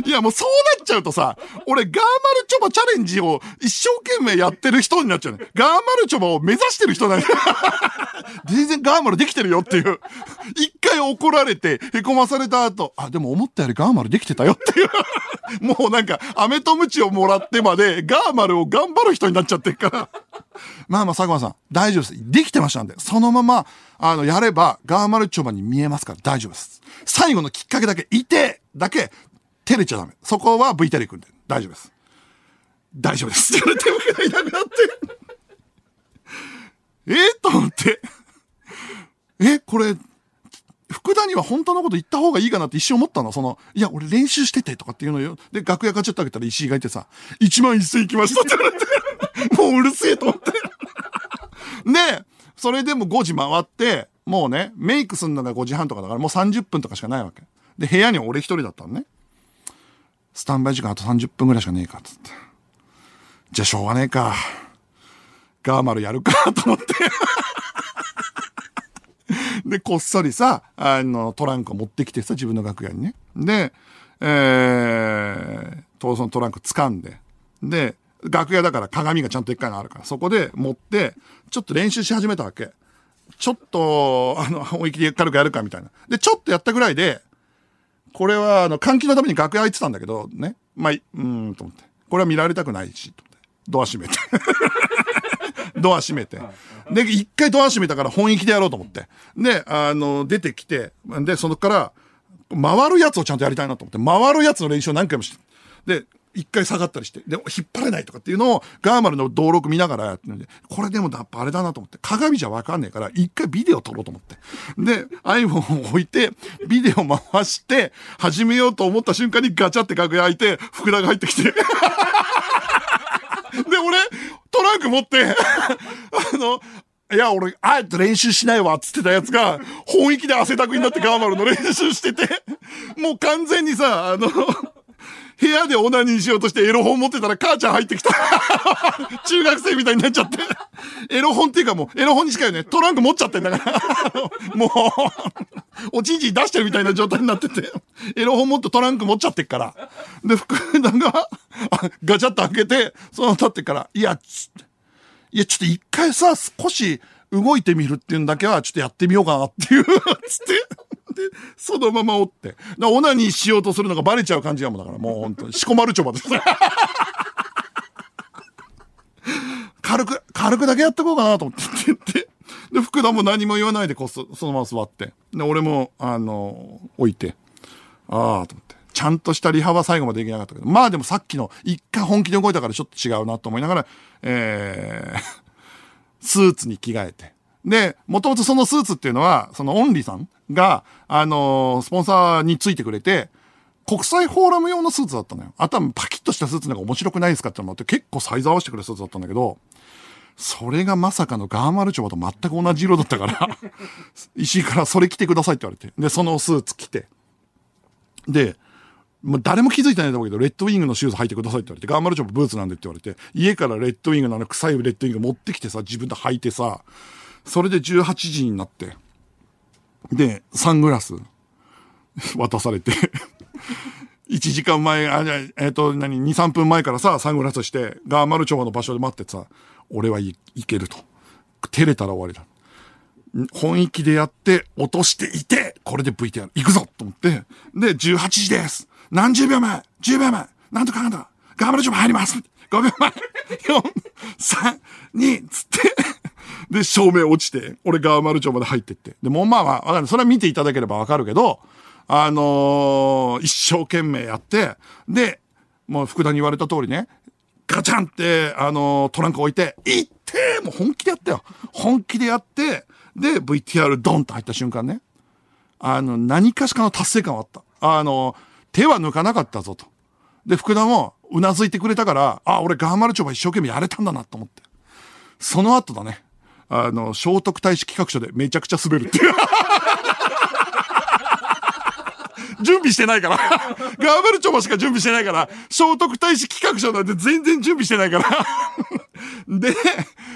いや、もうそうなっちゃうとさ、俺ガーマルチョバチャレンジを一生懸命やってる人になっちゃうね。ガーマルチョバを目指してる人なんだ 全然ガーマルできてるよっていう。一回怒られて、へこまされた後、あ、でも思ったよりガーマルできてたよっていう。もうなんか、飴とムチをもらってまで、ガーマルを頑張る人になっちゃってるから。まあまあ、佐久間さん、大丈夫です。できてましたんで、そのまま、あの、やれば、ガーマルチョバに見えますから大丈夫です。最後のきっかけだけ、いてだけ、照れちゃダメ。そこは V テレ君で大丈夫です。大丈夫です。って言われて僕がいなくなって。え？と思って。え、これ、福田には本当のこと言った方がいいかなって一瞬思ったの。その、いや、俺練習しててとかっていうのよ。で、楽屋ガチャってあげたら石井がいてさ、1万1000行きましたって言われて、もううるせえと思って。で、それでも5時回って、もうね、メイクすんのが5時半とかだからもう30分とかしかないわけ。で、部屋に俺一人だったのね。スタンバイ時間あと30分ぐらいしかねえかっつって。じゃあしょうがねえか。ガーマルやるかと思って。で、こっそりさ、あの、トランクを持ってきてさ、自分の楽屋にね。で、えー、とそのトランク掴んで、で、楽屋だから鏡がちゃんとでっかいのあるから、そこで持って、ちょっと練習し始めたわけ。ちょっと、あの、思い切り軽くやるかみたいな。で、ちょっとやったぐらいで、これは、あの、換気のために楽屋空いてたんだけど、ね。まあ、いうーん、と思って。これは見られたくないし、と思って。ドア閉めて。ドア閉めて。で、一回ドア閉めたから本気でやろうと思って。で、あの、出てきて、で、そのから、回るやつをちゃんとやりたいなと思って、回るやつの練習を何回もして。で、一回下がったりして、でも、引っ張れないとかっていうのをガーマルの登録見ながらやってるんで、これでもやっぱあれだなと思って、鏡じゃわかんねえから、一回ビデオ撮ろうと思って。で、iPhone を置いて、ビデオ回して、始めようと思った瞬間にガチャって楽屋開いて、福田が入ってきて。で、俺、トランク持って、あの、いや、俺、あえて練習しないわ、つってたやつが、本気で汗だくになってガーマルの練習してて、もう完全にさ、あの、部屋でオナニーしようとしてエロ本持ってたら母ちゃん入ってきた。中学生みたいになっちゃって。エロ本っていうかもう、エロ本にしかよね、トランク持っちゃってんだから。もう、おちんちん出してるみたいな状態になってて、エロ本持ってトランク持っちゃってっから。で、福田が、あガチャッと開けて、その立ってから、いや、つって。いや、ちょっと一回さ、少し動いてみるっていうんだけは、ちょっとやってみようかなっていう、つって。で、そのまま折って。でオナニーしようとするのがバレちゃう感じやもんだから、もう本当に。しこまるちょばです。軽く、軽くだけやってこうかなと思ってって言って。で、福田も何も言わないでこそ、そのまま座って。で、俺も、あの、置いて。ああ、と思って。ちゃんとしたリハは最後までできなかったけど。まあでもさっきの一回本気で動いたからちょっと違うなと思いながら、えー、スーツに着替えて。で、もともとそのスーツっていうのは、そのオンリーさんが、あのースポンサーについてくれて、国際フォーラム用のスーツだったのよ。あとはパキッとしたスーツなんか面白くないですかってのもあって、結構サイズ合わせてくれるスーツだったんだけど、それがまさかのガーマルチョバと全く同じ色だったから、石井からそれ着てくださいって言われて。で、そのスーツ着て。で、もう誰も気づいてないと思うけど、レッドウィングのシューズ履いてくださいって言われて、ガーマルチョバブーツなんでって言われて、家からレッドウィングのあの臭いレッドウィング持ってきてさ、自分で履いてさ、それで18時になって、で、サングラス渡されて、1時間前、あ、じゃえっ、と、何、2、3分前からさ、サングラスして、ガーマルチョバの場所で待っててさ、俺はい、いけると。照れたら終わりだ。本意気でやって落としていて、これで VTR 行くぞと思って、で、18時です何十秒前 !10 秒前なんとかなんとかガーマルチョバ入ります !5 秒前 !4、3、2、つって、で、照明落ちて、俺ガーマルチョバで入ってって。で、もまあまあ、わかる。それは見ていただければわかるけど、あのー一生懸命やって、で、もう福田に言われた通りね、ガチャンって、あのートランク置いて、行ってもう本気でやったよ。本気でやって、で、VTR ドンと入った瞬間ね、あの、何かしかの達成感はあった。あの、手は抜かなかったぞと。で、福田もうなずいてくれたから、あ、俺ガーマルチョバ一生懸命やれたんだなと思って。その後だね、あの、聖徳太子企画書でめちゃくちゃ滑るっていう。準備してないから。ガーベルチョバしか準備してないから、聖徳太子企画書なんて全然準備してないから。で、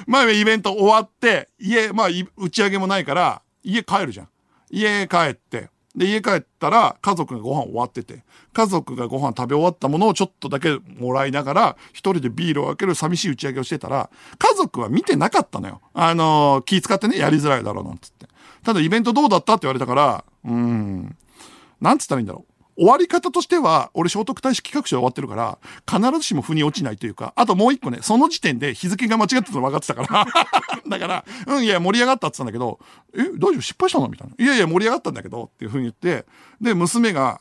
まあイベント終わって、家、まあ打ち上げもないから、家帰るじゃん。家帰って。で、家帰ったら家族がご飯終わってて、家族がご飯食べ終わったものをちょっとだけもらいながら、一人でビールを開ける寂しい打ち上げをしてたら、家族は見てなかったのよ。あのー気使ってね、やりづらいだろうなんつって。ただイベントどうだったって言われたから、うーん、なんつったらいいんだろう。終わり方としては、俺聖徳太子企画書終わってるから、必ずしも腑に落ちないというか、あともう一個ね、その時点で日付が間違ってたの分かってたから。だから、うん、いや、盛り上がったって言ったんだけど、え、大丈夫？失敗したの？みたいな。いやいや、盛り上がったんだけど、っていうふうに言って、で、娘が、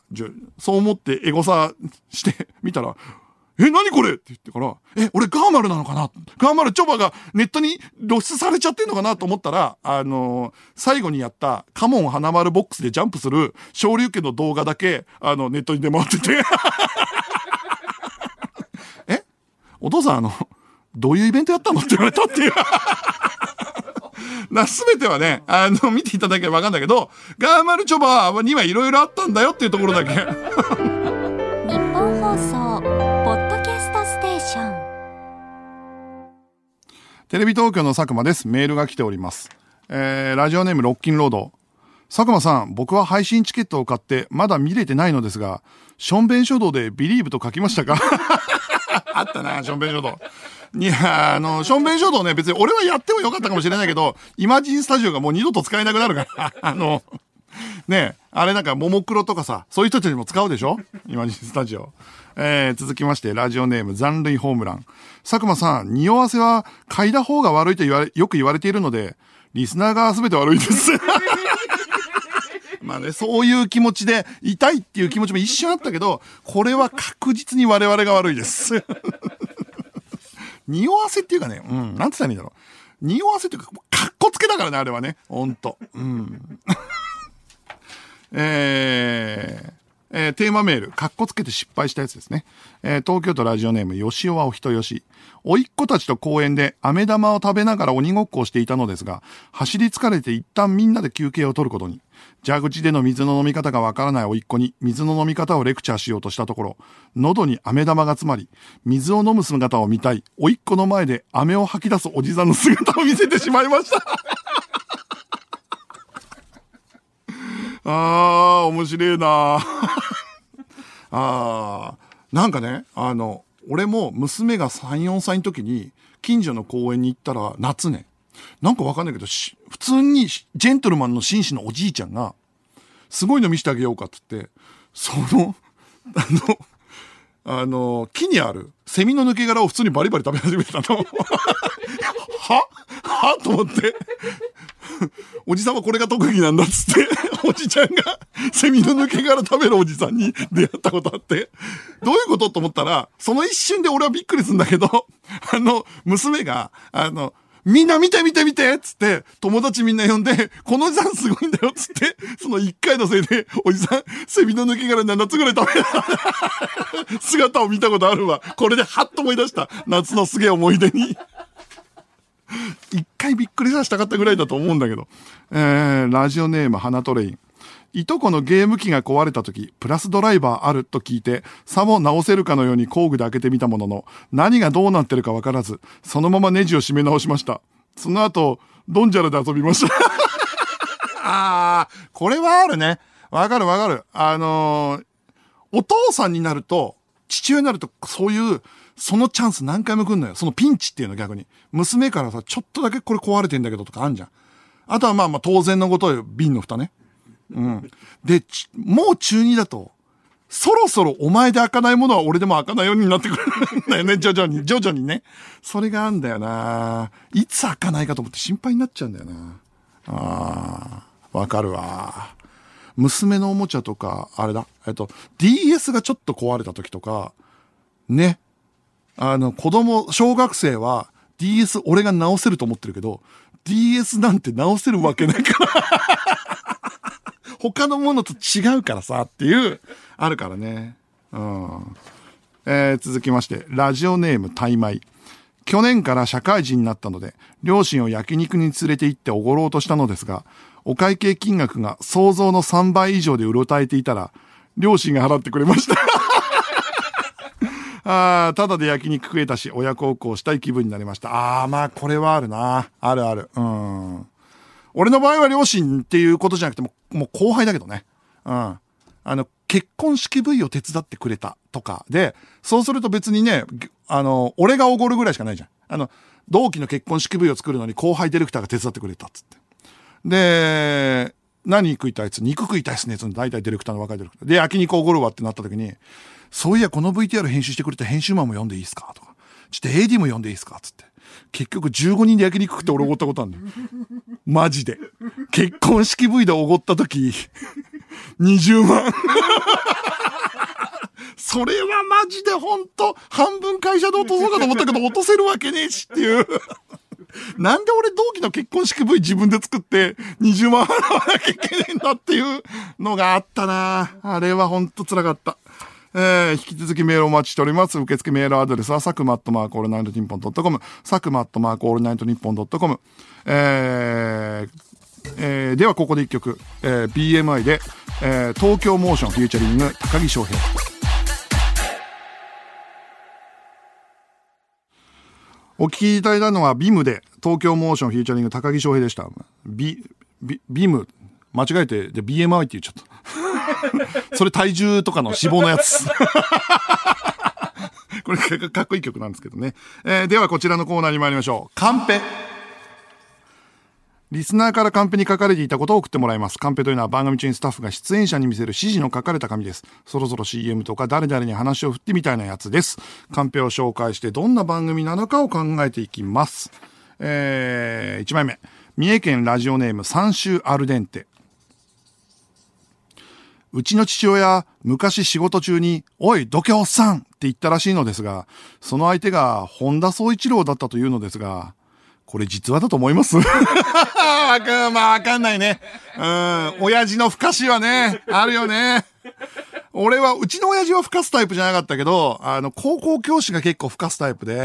そう思ってエゴサして、みたら、え、何これ？って言ってから、え、俺ガーマルなのかな？ガーマルチョバがネットに露出されちゃってんのかなと思ったら、あのー最後にやったカモン花丸ボックスでジャンプする昇竜拳の動画だけ、あの、ネットに出回ってて。え？お父さん、あの、どういうイベントやったのって言われたっていう。な、すべてはね、あの、見ていただければわかんないけど、ガーマルチョバにはいろいろあったんだよっていうところだけ。日本放送テレビ東京の佐久間です。メールが来ております。えー、ラジオネームロッキンロード。佐久間さん、僕は配信チケットを買ってまだ見れてないのですが、ションベン書道でビリーブと書きましたか？あったな、ションベン衝動。いや、あの、ションベン衝動ね、別に俺はやってもよかったかもしれないけど、イマジンスタジオがもう二度と使えなくなるから、あの、ねあれなんか、ももクロとかさ、そういう人たちにも使うでしょ？イマジンスタジオ。えー、続きまして、ラジオネーム、残塁ホームラン。佐久間さん、匂わせは嗅いだ方が悪いと言われ、よく言われているので、リスナーが全て悪いです。まあね、そういう気持ちで、痛いっていう気持ちも一瞬あったけど、これは確実に我々が悪いです。匂わせっていうかね、うん、なんて言ったらいいんだろう。匂わせっていうか、かっこつけだからね、あれはね。ほんと。うん。えーえーテーマメール、かっこつけて失敗したやつですね。えー東京都ラジオネーム、吉尾はお人よし。おいっ子たちと公園で飴玉を食べながら鬼ごっこをしていたのですが、走り疲れて一旦みんなで休憩を取ることに。蛇口での水の飲み方がわからないおいっ子に水の飲み方をレクチャーしようとしたところ、喉に飴玉が詰まり、水を飲む姿を見たい、おいっ子の前で飴を吐き出すおじさんの姿を見せてしまいました。あー、面白いな あー、なんかね、あの、俺も娘が3、4歳の時に、近所の公園に行ったら、夏ね、なんかわかんないけど、普通にジェントルマンの紳士のおじいちゃんが、すごいの見せてあげようかって言って、その、あの、あの、木にあるセミの抜け殻を普通にバリバリ食べ始めたの。は？は？と思って。おじさんはこれが特技なんだっつって、おじちゃんがセミの抜け殻食べるおじさんに出会ったことあって、どういうことと思ったら、その一瞬で俺はびっくりするんだけど、あの、娘が、あの、みんな見て見て見てっつって、友達みんな呼んで、このおじさんすごいんだよっつって、その一回のせいで、おじさん、セミの抜け殻7つぐらい食べた 姿を見たことあるわ。これでハッと思い出した。夏のすげえ思い出に。一回びっくりさせたかったぐらいだと思うんだけど。えー、ラジオネーム花トレイン。いとこのゲーム機が壊れた時、プラスドライバーあると聞いて、さも直せるかのように工具で開けてみたものの、何がどうなってるかわからず、そのままネジを締め直しました。その後、ドンジャラで遊びました。あー、これはあるね。わかるわかる。あのーお父さんになると、父親になると、そういう、そのチャンス何回も来んのよ。そのピンチっていうの逆に。娘からさ、ちょっとだけこれ壊れてんだけどとかあんじゃん。あとはまあまあ当然のことよ。瓶の蓋ね。うん。で、もう中2だと、そろそろお前で開かないものは俺でも開かないようになってくるんだよね。徐々に、徐々にね。それがあんだよないつ開かないかと思って心配になっちゃうんだよなあー、わかるわ。娘のおもちゃとか、あれだ、えっと、DS がちょっと壊れた時とか、ね。あの、子供、小学生は DS 俺が直せると思ってるけど、DS なんて直せるわけないから。他のものと違うからさっていう、あるからね。うん。えー続きまして、ラジオネームタイマイ。去年から社会人になったので、両親を焼肉に連れて行っておごろうとしたのですが、お会計金額が想像の3倍以上でうろたえていたら、両親が払ってくれました。ああ、ただで焼肉食えたし、親孝行したい気分になりました。ああ、まあ、これはあるな。あるある。うん。俺の場合は両親っていうことじゃなくても、もう後輩だけどね。うん。あの、結婚式部位を手伝ってくれたとかで、そうすると別にね、あの、俺がおごるぐらいしかないじゃん。あの、同期の結婚式部位を作るのに後輩ディレクターが手伝ってくれたっつって。で、何食いたいっつ？肉食いたいっすねっつうの大体ディレクターの若いディレクター。で、焼肉おごるわってなった時に、そういや、この VTR 編集してくれた編集マンも読んでいいですか？とか。ちょっと AD も読んでいいですか？つって。結局15人で焼肉食って俺おごったことあるんだよ。マジで。結婚式部位でおごった時、20万。それはマジでほんと、半分会社で落とそうかと思ったけど、落とせるわけねえしっていう。なんで俺同期の結婚式 V自分で作って20万払わなきゃいけないんだっていうのがあったなあれはほんと辛かった。えー、引き続きメールをお待ちしております。受付メールアドレスは、サクマアットマークオールナイトニッポンドットコム、サクマアットマークオールナイトニッポンドットコム。えー、えー、ではここで一曲、えー、BMI で、えー、東京モーションフィーチャリング高城晶平。お聞きいただいたのは BIM で東京モーションフィーチャリング高城晶平でした。ビ、ビ、 BIM、間違えて、で BMI って言っちゃった。それ体重とかの脂肪のやつ。これかっこいい曲なんですけどね。えーではこちらのコーナーに参りましょう。カンペ。リスナーからカンペに書かれていたことを送ってもらいます。カンペというのは番組中にスタッフが出演者に見せる指示の書かれた紙です。そろそろ CM とか誰々に話を振ってみたいなやつです。カンペを紹介してどんな番組なのかを考えていきます。えー、1枚目。三重県ラジオネーム三州アルデンテ。うちの父親、昔仕事中に、おい、度胸さんって言ったらしいのですが、その相手が本田総一郎だったというのですが、これ実話だと思います？わかん、まあわかんないね。うん、親父の不可視はね、あるよね。俺は、うちの親父は吹かすタイプじゃなかったけど、あの、高校教師が結構吹かすタイプで、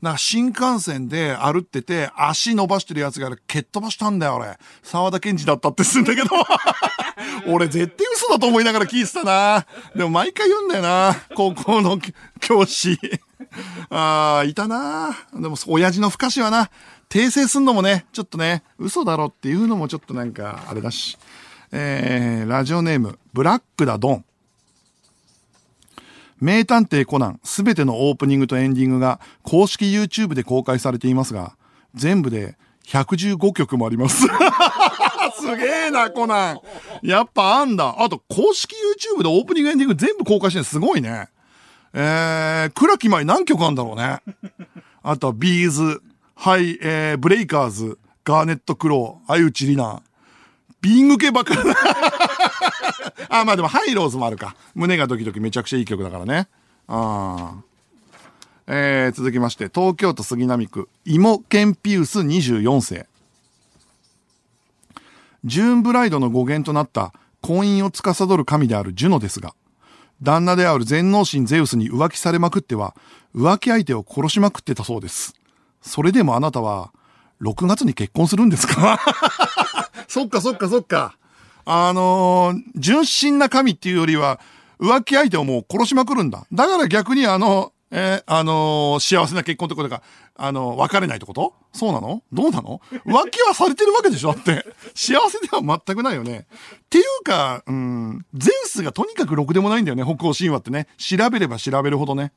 なんか新幹線で歩ってて、足伸ばしてるやつが蹴っ飛ばしたんだよ、俺。沢田健二だったってすんだけど。俺絶対嘘だと思いながら聞いてたな。でも毎回言うんだよな。高校の教師。ああ、いたな。でも、親父の不可視はな、訂正すんのもね、ちょっとね、嘘だろっていうのもちょっとなんか、あれだし。えー、ラジオネーム、ブラックだドン。名探偵コナンすべてのオープニングとエンディングが公式 YouTube で公開されていますが、全部で115曲もあります。すげえな、コナン。やっぱあんだ。あと、公式 YouTube でオープニングエンディング全部公開してるすごいね。えー、倉木舞何曲あんだろうね。あとは、ビーズ、はい、えー、ブレイカーズ、ガーネットクロー、相内里奈。ビング系ばっかり。あ、まあでも、ハイローズもあるか。胸がドキドキめちゃくちゃいい曲だからね。ああ。えー、続きまして、東京都杉並区、芋ケンピウス24世。ジューンブライドの語源となった婚姻を司る神であるジュノですが、旦那である全能神ゼウスに浮気されまくっては、浮気相手を殺しまくってたそうです。それでもあなたは、6月に結婚するんですか？そっかそっかそっか。あのー純真な神っていうよりは、浮気相手をもう殺しまくるんだ。だから逆にあの、えーあのー幸せな結婚ってことが、あのー別れないってこと？そうなの？どうなの？浮気はされてるわけでしょ？って。幸せでは全くないよね。っていうか、うん、ゼウスがとにかくろくでもないんだよね、北欧神話ってね。調べれば調べるほどね。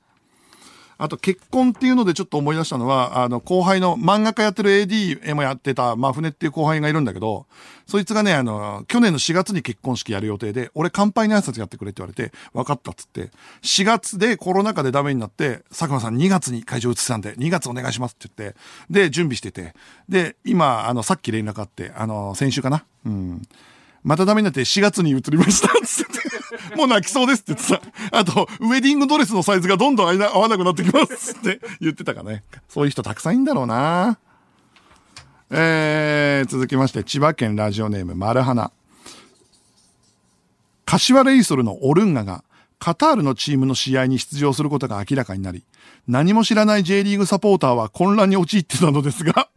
あと結婚っていうのでちょっと思い出したのは、あの、後輩の漫画家やってる AD もやってた、マフネっていう後輩がいるんだけど、そいつがね、あの、去年の4月に結婚式やる予定で、俺乾杯の挨拶やってくれって言われて、分かったっつって、4月でコロナ禍でダメになって、佐久間さん2月に会場移したんで、2月お願いしますって言って、で、準備してて、で、今、あの、さっき連絡あって、あの、先週かな？うん。またダメになって4月に移りました。つって。もう泣きそうですって言ってた。あと、ウェディングドレスのサイズがどんどん合わなくなってきますって言ってたかね。そういう人たくさんいんだろうな。えー、続きまして、千葉県ラジオネーム、丸花。柏レイソルのオルンガが、カタールのチームの試合に出場することが明らかになり、何も知らない J リーグサポーターは混乱に陥ってたのですが、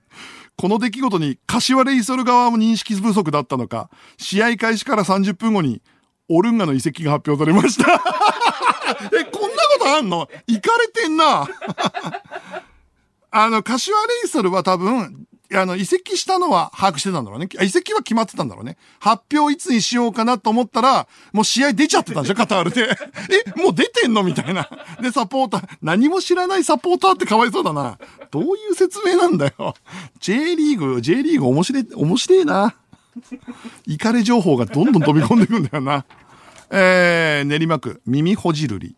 この出来事に柏レイソル側も認識不足だったのか、試合開始から30分後に、オルンガの遺跡が発表されました。え、こんなことあんの？行かれてんな。あの、柏レイソルは多分、あの、移籍したのは把握してたんだろうね。あ移籍は決まってたんだろうね。発表いつにしようかなと思ったら、もう試合出ちゃってたんでしょ、カタールで。え、もう出てんのみたいな。で、サポーター、何も知らないサポーターってかわいそうだな。どういう説明なんだよ。J リーグ、J リーグ面白い、面白いな。イカレ情報がどんどん飛び込んでくんだよな。えー、練馬区、耳ほじるり。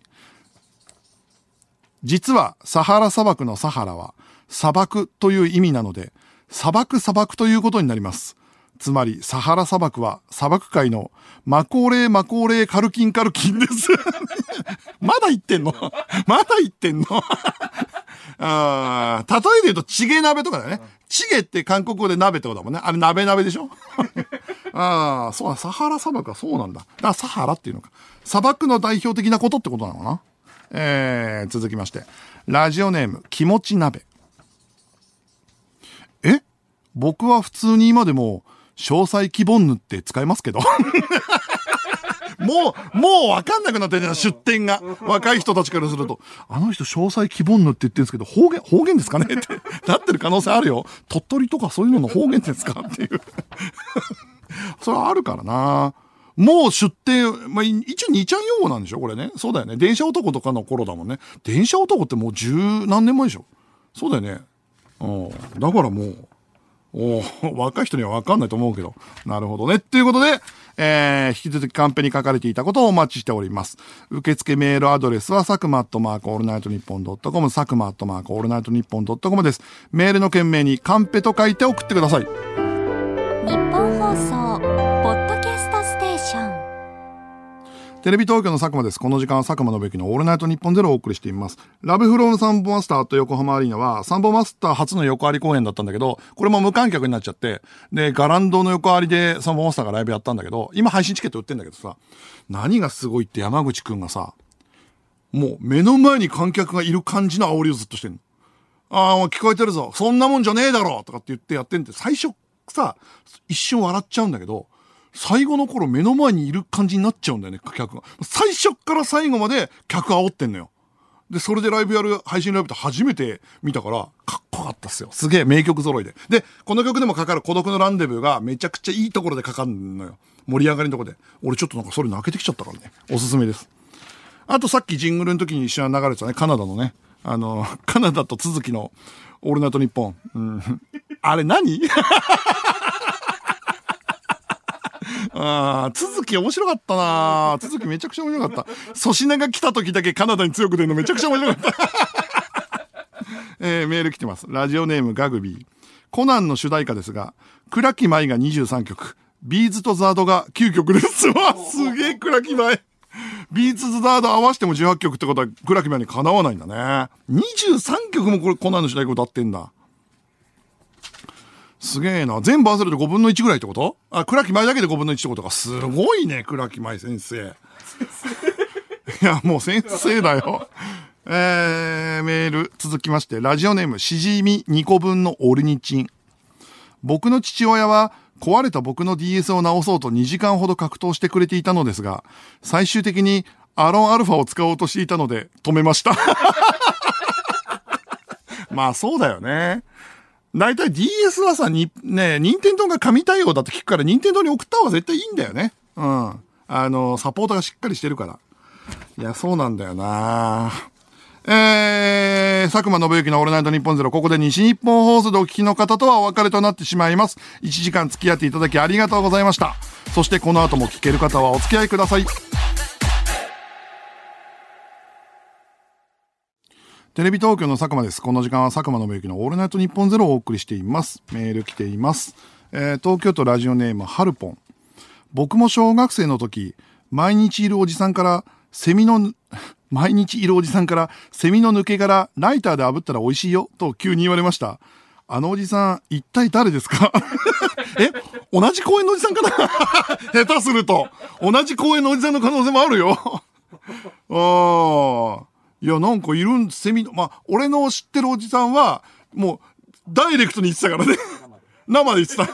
実は、サハラ砂漠のサハラは、砂漠という意味なので、砂漠砂漠ということになります。つまり、サハラ砂漠は砂漠界のマコーレーマコーレーカルキンカルキンです。まだ言ってんの？まだ言ってんの？あ例えで言うと、チゲ鍋とかだよね。チゲって韓国語で鍋ってことだもんね。あれ鍋鍋でしょ？ああ、そうだ、サハラ砂漠はそうなんだ。だからサハラっていうのか。砂漠の代表的なことってことなのかな？えー、続きまして。ラジオネーム、気持ち鍋。え？僕は普通に今でも、詳細希望ぬって使えますけど。もう、もうわかんなくなってるな、出典が。若い人たちからすると、あの人詳細希望ぬって言ってるんですけど、方言、方言ですかね？って、なってる可能性あるよ。鳥取とかそういうのの方言ですか？っていう。それはあるからな。もう出店、まあ、一応2ちゃん用語なんでしょ？これね。そうだよね。電車男とかの頃だもんね。電車男ってもう十何年前でしょ？そうだよね。うん。だからもう、お 若い人には分かんないと思うけど。なるほどね。ということで、えー、引き続きカンペに書かれていたことをお待ちしております。受付メールアドレスは、サクマアットマークオールナイトニッポンドットコム、サクマアットマークオールナイトニッポンドットコムです。メールの件名にカンペと書いて送ってください。日本放送、テレビ東京の佐久間です。この時間は佐久間信之のオールナイトニッポンゼロをお送りしています。ラブフロームサンボマスターと横浜アリーナは、サンボマスター初の横あり公演だったんだけど、これも無観客になっちゃって、で、ガランドの横ありでサンボマスターがライブやったんだけど、今配信チケット売ってんだけどさ、何がすごいって山口くんがさ、もう目の前に観客がいる感じの煽りをずっとしてんの。ああ、もう聞こえてるぞ。そんなもんじゃねえだろとかって言ってやってんって、最初さ、一瞬笑っちゃうんだけど、最後の頃目の前にいる感じになっちゃうんだよね、客が。最初から最後まで客煽ってんのよ。で、それでライブやる、配信ライブって初めて見たから、かっこよかったっすよ。すげえ名曲揃いで。で、この曲でもかかる孤独のランデブーがめちゃくちゃいいところでかかるのよ。盛り上がりのとこで。俺ちょっとなんかそれ泣けてきちゃったからね。おすすめです。あとさっきジングルの時に一緒に流れてたね、カナダのね。あの、カナダと続きのオールナイトニッポン。うん。あれ何？ああ、続き面白かったな続きめちゃくちゃ面白かった。粗品が来た時だけカナダに強く出るのめちゃくちゃ面白かった。えー、メール来てます。ラジオネームガグビー。コナンの主題歌ですが、倉木麻衣が23曲、 B'z と ZARD が9曲です。わ、すげえ倉木麻衣。B'z と ZARD 合わせても18曲ってことは倉木麻衣にかなわないんだね。23曲もこれコナンの主題歌歌ってんだ。すげえな。全部合わせると5分の1ぐらいってこと？あ、倉木麻衣だけで5分の1ってことか。すごいね、倉木麻衣先生。いや、もう先生だよ。えー、メール続きまして、ラジオネーム、しじみ2個分のオルニチン。僕の父親は、壊れた僕の DS を直そうと2時間ほど格闘してくれていたのですが、最終的にアロンアルファを使おうとしていたので止めました。まあそうだよね。大体 DS はさ、に、ね、任天堂が神対応だと聞くから、任天堂に送った方が絶対いいんだよね。うん。あの、サポートがしっかりしてるから。いや、そうなんだよなえー、佐久間信之のオールナイトニッポンゼロ、ここで西日本放送でお聞きの方とはお別れとなってしまいます。1時間付き合っていただきありがとうございました。そしてこの後も聞ける方はお付き合いください。テレビ東京の佐久間です。この時間は佐久間信之のオールナイトニッポンゼロをお送りしています。メール来ています。えー、東京都ラジオネームハルポン。僕も小学生の時、毎日いるおじさんから、セミの、毎日いるおじさんから、セミの抜け殻、ライターで炙ったら美味しいよ、と急に言われました。あのおじさん、一体誰ですか？え同じ公園のおじさんかな？下手すると。同じ公園のおじさんの可能性もあるよ。ああ。いや、なんかいるん、セミの、まあ、俺の知ってるおじさんは、もう、ダイレクトに言ってたからね。生で言ってた。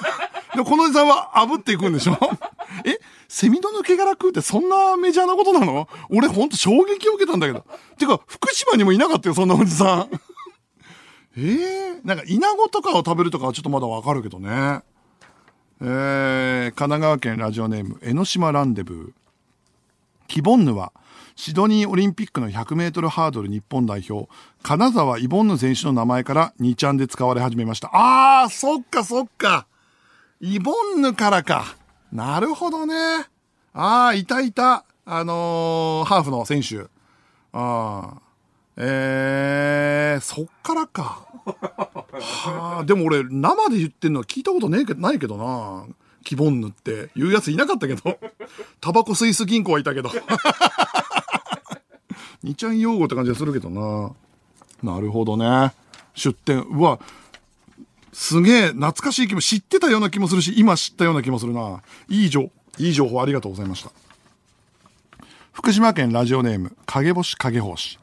で、このおじさんは炙っていくんでしょ？え？セミの抜け殻食うってそんなメジャーなことなの？俺ほんと衝撃を受けたんだけど。てか、福島にもいなかったよ、そんなおじさん。え？えー、なんか、イナゴとかを食べるとかはちょっとまだわかるけどね。えー、神奈川県ラジオネーム、江ノ島ランデブー。キボンヌは、シドニーオリンピックの100メートルハードル日本代表、金沢イボンヌ選手の名前から2ちゃんで使われ始めました。あー、そっかそっか。イボンヌからか。なるほどね。あー、いたいた。あのー、ハーフの選手。あー。えー、そっからか。はあ、でも俺、生で言ってんのは聞いたことねえけ、ないけどな。キボンヌって言うやついなかったけど。タバコスイス銀行はいたけど。二ちゃん用語って感じがするけどな。なるほどね。出店。うわ、すげえ懐かしい気も、知ってたような気もするし、今知ったような気もするな。いい情、いい情報ありがとうございました。福島県ラジオネーム、影星影星。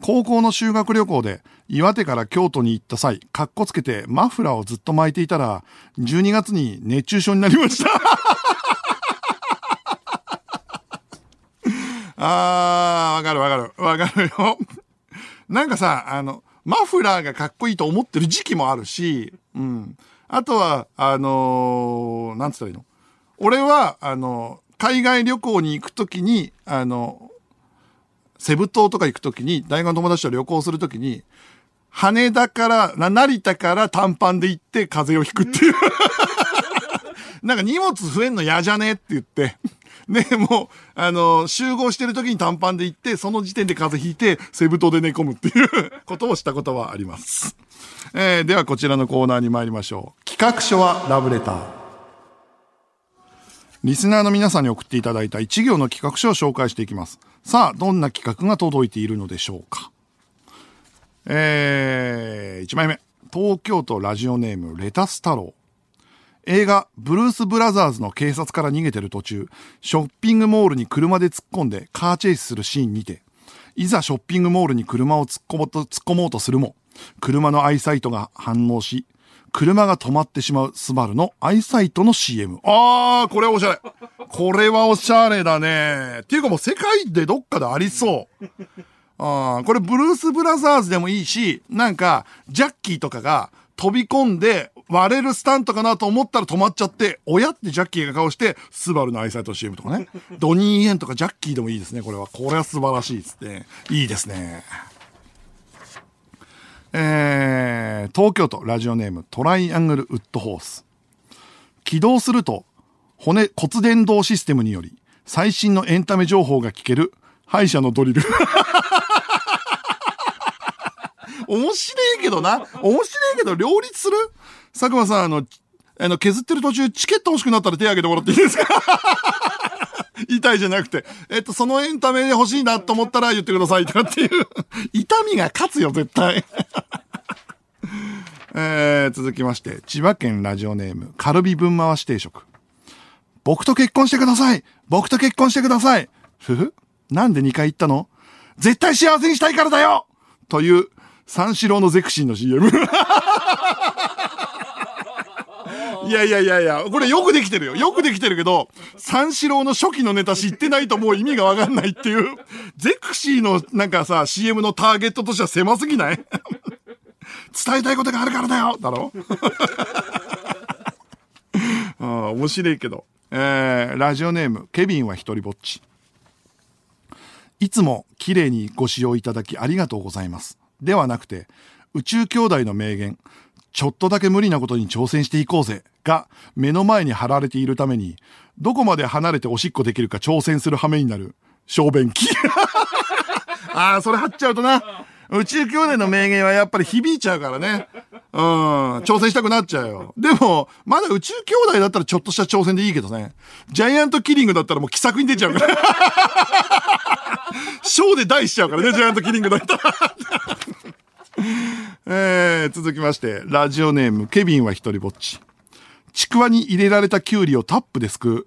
高校の修学旅行で岩手から京都に行った際、かっこつけてマフラーをずっと巻いていたら、12月に熱中症になりました。あー、わかるわかる。わかるよ。なんかさ、あの、マフラーがかっこいいと思ってる時期もあるし、うん。あとは、あのー、なんつったらいいの？俺は、あの、海外旅行に行くときに、あの、セブ島とか行くときに、大学の友達と旅行するときに、羽田から、成田から短パンで行って風邪をひくっていう。なんか荷物増えんの嫌じゃね？って言って。ね、もう、あの、集合してる時に短パンで行って、その時点で風邪ひいて、セブ島で寝込むっていうことをしたことはあります。えーではこちらのコーナーに参りましょう。企画書はラブレター。リスナーの皆さんに送っていただいた一行の企画書を紹介していきます。さあ、どんな企画が届いているのでしょうか。えー、1枚目。東京都ラジオネームレタス太郎。映画、ブルース・ブラザーズの警察から逃げてる途中、ショッピングモールに車で突っ込んでカーチェイスするシーンにて、いざショッピングモールに車を突っ込もうと突っ込もうとするも、車のアイサイトが反応し、車が止まってしまうスバルのアイサイトの CM。あー、これはおしゃれ。これはおしゃれだね。っていうかもう世界でどっかでありそう。あーこれブルース・ブラザーズでもいいし、なんか、ジャッキーとかが飛び込んで割れるスタントかなと思ったら止まっちゃって、親ってジャッキーが顔して、スバルのアイサイト CM とかね。ドニー・イエンとかジャッキーでもいいですね、これは。これは素晴らしいですね。いいですね。えー、東京都ラジオネームトライアングルウッドホース。起動すると、骨、骨伝導システムにより、最新のエンタメ情報が聞ける、歯医者のドリル。面白いけどな。面白いけど両立する？佐久間さん、あの、あの、削ってる途中、チケット欲しくなったら手挙げてもらっていいですか？痛いじゃなくて。えっと、そのエンタメで欲しいなと思ったら言ってくださいとかっていう。痛みが勝つよ、絶対。えー、続きまして、千葉県ラジオネーム、カルビ分回し定食。僕と結婚してください僕と結婚してくださいふふなんで2回言ったの？絶対幸せにしたいからだよという、三四郎のゼクシーの CM。いやいやいやいや、これよくできてるよ。よくできてるけど、三四郎の初期のネタ知ってないともう意味がわかんないっていう、ゼクシーのなんかさ、CM のターゲットとしては狭すぎない？伝えたいことがあるからだよだろ？ああ、面白いけど。えー、ラジオネーム、ケビンは一人ぼっち。いつも綺麗にご使用いただきありがとうございます。ではなくて、宇宙兄弟の名言、ちょっとだけ無理なことに挑戦していこうぜが目の前に貼られているために、どこまで離れておしっこできるか挑戦する羽目になる小便器。ああ、それ貼っちゃうとな。宇宙兄弟の名言はやっぱり響いちゃうからね。うん、挑戦したくなっちゃうよ。でも、まだ宇宙兄弟だったらちょっとした挑戦でいいけどね。ジャイアントキリングだったらもう気さくに出ちゃうから。ショーで大しちゃうからね、ジャイアントキリングだったら。えー、続きまして、ラジオネーム、ケビンは一人ぼっち。ちくわに入れられたキュウリをタップですくう、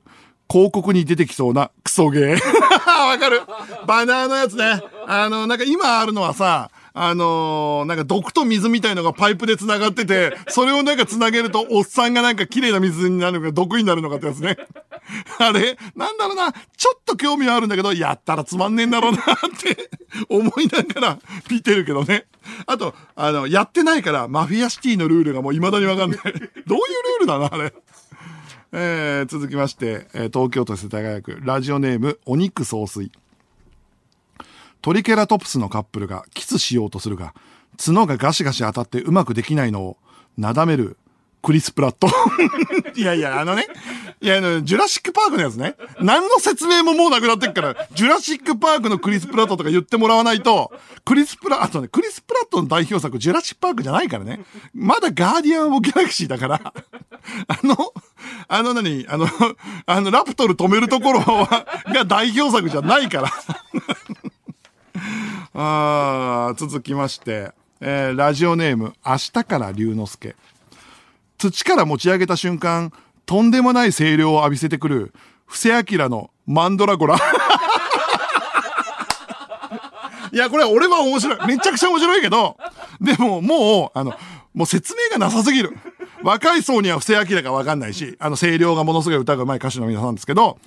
広告に出てきそうなクソゲー。わかる？バナーのやつね。あの、なんか今あるのはさ、あのーなんか毒と水みたいのがパイプで繋がってて、それをなんか繋げるとおっさんがなんか綺麗な水になるのか毒になるのかってやつね。あれ？なんだろうな、ちょっと興味はあるんだけど、やったらつまんねえんだろうなって思いながら見てるけどね。あと、あの、やってないからマフィアシティのルールがもう未だにわかんない。どういうルールだな、あれ。えー続きまして、えー東京都世田谷区、ラジオネーム、お肉総帥。トリケラトプスのカップルがキスしようとするが、角がガシガシ当たってうまくできないのを、なだめる、クリス・プラット。いやいや、あのね、いや、あの、ジュラシック・パークのやつね。何の説明ももうなくなってっから、ジュラシック・パークのクリス・プラットとか言ってもらわないと、クリス・プラ、あとね、クリス・プラットの代表作、ジュラシック・パークじゃないからね。まだガーディアン・オブ・ギャラクシーだから、あの、あの何、あの、あの、ラプトル止めるところは、が代表作じゃないから。ああ続きまして、えーラジオネーム、明日から龍之介。土から持ち上げた瞬間、とんでもない声量を浴びせてくる、布施明のマンドラゴラ。いや、これ俺は面白い。めちゃくちゃ面白いけど、でももう、あの、もう説明がなさすぎる。若い層には布施明かわかんないし、あの声量がものすごい歌が上手い歌手の皆さんですけど、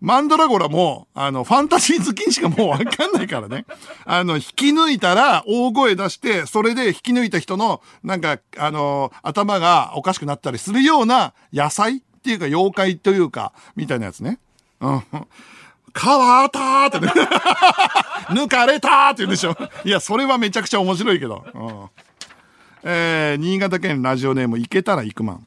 マンドラゴラも、あの、ファンタジー好きにしかもうわかんないからね。あの、引き抜いたら大声出して、それで引き抜いた人の、なんか、あの、頭がおかしくなったりするような野菜っていうか妖怪というか、みたいなやつね。うん。変わったーってね。抜かれたーって言うんでしょ。いや、それはめちゃくちゃ面白いけど。うん。えー、新潟県ラジオネーム、いけたら行くマン。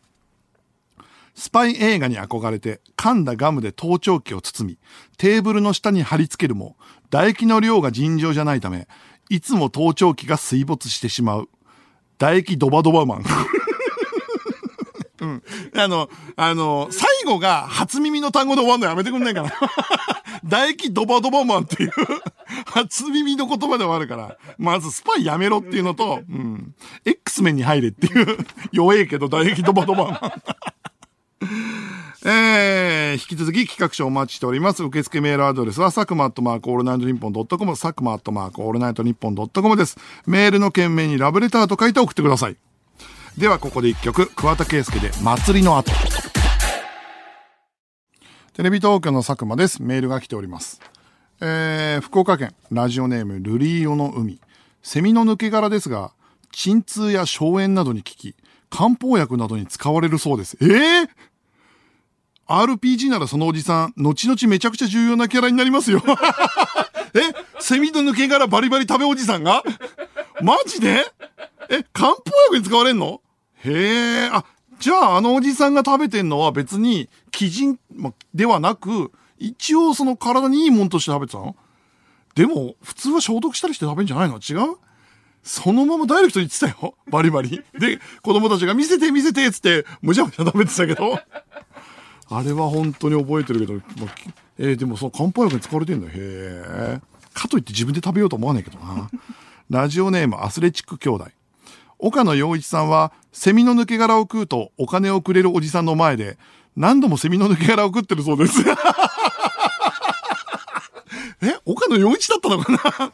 スパイ映画に憧れて、噛んだガムで盗聴器を包み、テーブルの下に貼り付けるも、唾液の量が尋常じゃないため、いつも盗聴器が水没してしまう。唾液ドバドバマン。うん。あの、あの、最後が初耳の単語で終わるのやめてくんないかな。唾液ドバドバマンっていう初耳の言葉で終わるから、まずスパイやめろっていうのと、うん。X メンに入れっていう、弱えけど唾液ドバドバマン。えー、引き続き企画書お待ちしております。受付メールアドレスは、サクマアットマークオールナイトニッポンドットコム、サクマアットマークオールナイトニッポンドットコムです。メールの件名にラブレターと書いて送ってください。では、ここで一曲、桑田佳祐で、祭りのあと。テレビ東京の佐久間です。メールが来ております。えー、福岡県、ラジオネーム、ルリーヨの海。セミの抜け殻ですが、鎮痛や消炎などに効き、漢方薬などに使われるそうです。えー RPG ならそのおじさん、後々めちゃくちゃ重要なキャラになりますよ。えセミの抜け殻バリバリ食べおじさんが？マジで？え、漢方薬に使われんの？へえ、あ、じゃああのおじさんが食べてんのは別に、基人、ま、ではなく、一応その体にいいもんとして食べてたの？でも、普通は消毒したりして食べるんじゃないの？違う？そのままダイレクトに言ってたよ。バリバリ。で、子供たちが見せて見せてっつって、むしゃむしゃ食べてたけど。あれは本当に覚えてるけど、まあえーでもその漢方薬に使われてんだ。へえ。かといって自分で食べようと思わないけどな。ラジオネームアスレチック兄弟。岡野陽一さんは、セミの抜け殻を食うとお金をくれるおじさんの前で、何度もセミの抜け殻を食ってるそうです。え岡野陽一だったのかな？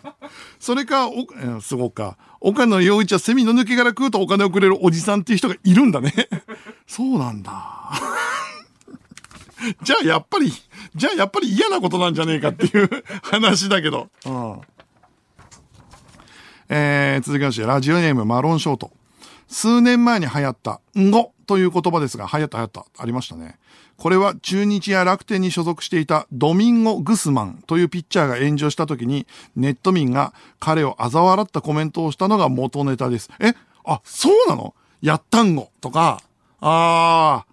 それか、お、えーすごか。岡野陽一はセミの抜け殻食うとお金をくれるおじさんっていう人がいるんだね。そうなんだ。じゃあやっぱり、じゃあやっぱり嫌なことなんじゃねえかっていう話だけど。うん。えー、続きまして、ラジオネームマロンショート。数年前に流行った、んごという言葉ですが、流行った流行った、ありましたね。これは中日や楽天に所属していたドミンゴ・グスマンというピッチャーが炎上した時に、ネット民が彼を嘲笑ったコメントをしたのが元ネタです。え？あ、そうなの？やったんご？とか、あ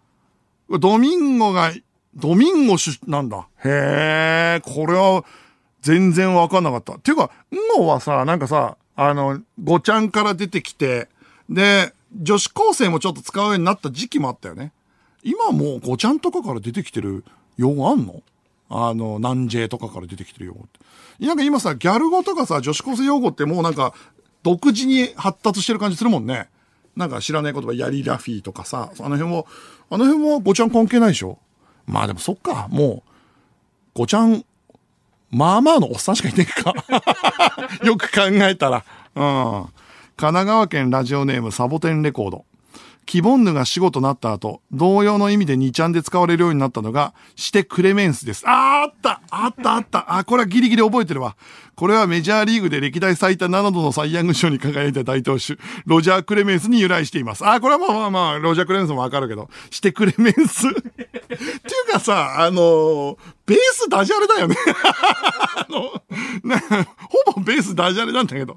ー、ドミンゴが、ドミンゴ出、なんだ？へえ、これは、全然わかんなかった。っていうか、んごはさ、なんかさ、あの、ごちゃんから出てきて、で、女子高生もちょっと使うようになった時期もあったよね。今もうごちゃんとかから出てきてる用語あんの？あの、南 J とかから出てきてる用語って。なんか今さ、ギャル語とかさ、女子高生用語ってもうなんか、独自に発達してる感じするもんね。なんか知らない言葉、ヤリラフィーとかさ、あの辺も、あの辺はごちゃん関係ないでしょ？まあでもそっか、もう、ごちゃん、まあまあのおっさんしかいねえか。よく考えたら。うん。神奈川県ラジオネームサボテンレコード。キボンヌが死後となった後、同様の意味で2ちゃんで使われるようになったのが、してクレメンスです。あーあったあったあったあ、これはギリギリ覚えてるわ。これはメジャーリーグで歴代最多7度のサイ・ヤング賞に輝いた大投手、ロジャー・クレメンスに由来しています。あ、これはまあまあまあ、ロジャー・クレメンスもわかるけど、してクレメンス？っていうかさ、あのーベースダジャレだよね。あの、ほぼベースダジャレなんだけど。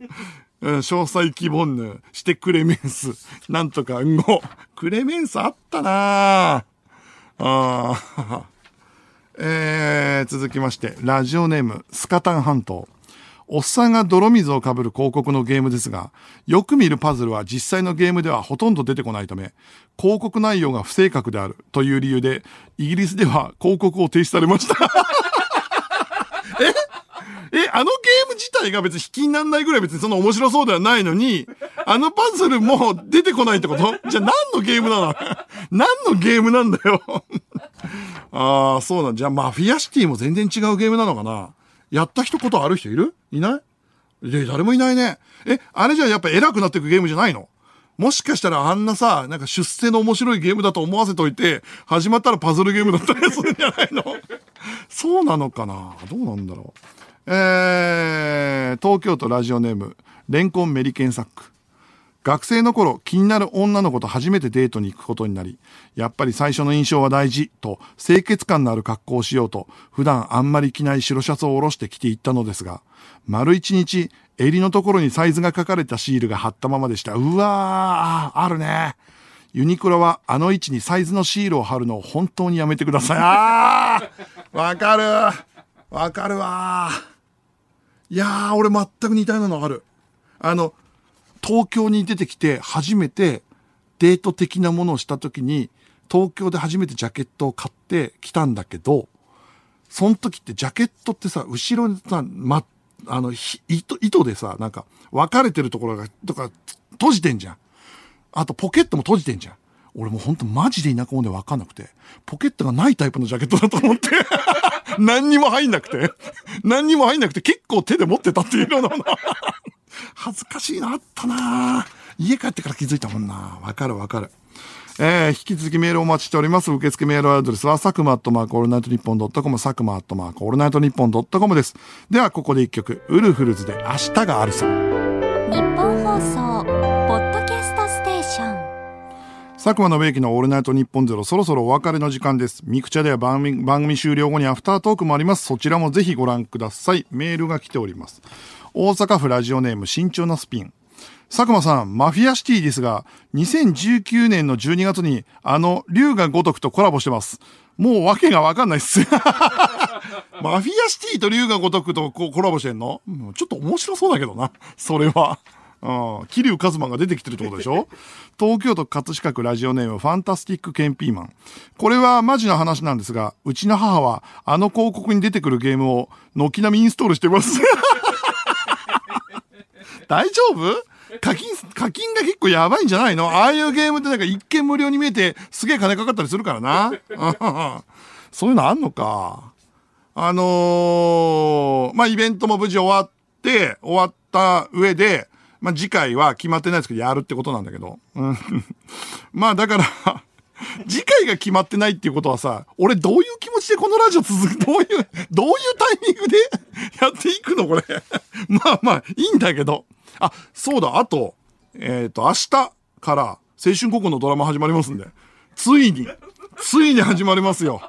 詳細希望ぬ、してクレメンス、なんとか、うんご。クレメンスあったなぁ。あ えー、続きまして、ラジオネーム、スカタン半島。おっさんが泥水をかぶる広告のゲームですが、よく見るパズルは実際のゲームではほとんど出てこないため、広告内容が不正確であるという理由で、イギリスでは広告を停止されました。え、えあのゲーム自体が別に引きにならないぐらい別にそんな面白そうではないのに、あのパズルも出てこないってこと？じゃあ何のゲームなの？何のゲームなんだよ？ああ、そうなん。じゃあマフィアシティも全然違うゲームなのかな？やった人ことある人いる？いない？いや、誰もいないね。え、あれじゃやっぱ偉くなっていくゲームじゃないの？もしかしたらあんなさ、なんか出世の面白いゲームだと思わせといて、始まったらパズルゲームだったりするんじゃないの？そうなのかな？どうなんだろう。えー、東京都ラジオネーム、レンコンメリケンサック。学生の頃気になる女の子と初めてデートに行くことになり、やっぱり最初の印象は大事と清潔感のある格好をしようと、普段あんまり着ない白シャツを下ろして着て行ったのですが、丸一日襟のところにサイズが書かれたシールが貼ったままでした。うわー、あるね。ユニクロはあの位置にサイズのシールを貼るのを本当にやめてください。あーわかるわかるわーいやー、俺全く似たようなのある。あの、東京に出てきて初めてデート的なものをした時に、東京で初めてジャケットを買ってきたんだけど、その時ってジャケットってさ、後ろにさ、ま、あの、糸、糸でさ、なんか、分かれてるところが、とか、閉じてんじゃん。あと、ポケットも閉じてんじゃん。俺もうほんとマジで田舎者で分かんなくて、ポケットがないタイプのジャケットだと思って、何にも入んなくて、何にも入んなくて結構手で持ってたっていうようなもの。恥ずかしいな、あったな家帰ってから気づいたもんな。わかるわかる。えー、引き続きメールをお待ちしております。受付メールアドレスは、サクマアットマークオールナイトニッポンドットコム、サクマアットマークオールナイトニッポンドットコムです。では、ここで一曲、ウルフルズで明日があるさ。ニッポン放送佐久間宣行のオールナイトニッポンゼロ、そろそろお別れの時間です。ミクチャでは番組番組終了後にアフタートークもあります。そちらもぜひご覧ください。メールが来ております。大阪府ラジオネーム、慎重なスピン。佐久間さん、マフィアシティですが、2019年の12月に、あの、竜が如くとコラボしてます。もう訳がわかんないっす。マフィアシティと竜が如くとコラボしてんの？ちょっと面白そうだけどな。それは。うん。桐生一馬が出てきてるってことでしょ？東京都葛飾区ラジオネームファンタスティックケンピーマン。これはマジな話なんですが、うちの母はあの広告に出てくるゲームを軒並みインストールしてます。大丈夫？課金、課金が結構やばいんじゃないの？ああいうゲームってなんか一見無料に見えてすげえ金かかったりするからな。う んそういうのあんのか。あのーまあ、イベントも無事終わって、終わった上で、まあ、次回は決まってないですけど、やるってことなんだけど。うん、まあ、だから、次回が決まってないっていうことはさ、俺どういう気持ちでこのラジオ続く、どういう、どういうタイミングでやっていくのこれ。まあまあ、いいんだけど。あ、そうだ、あと、えっ、と、明日から青春高校のドラマ始まりますんで、ついに、ついに始まりますよ。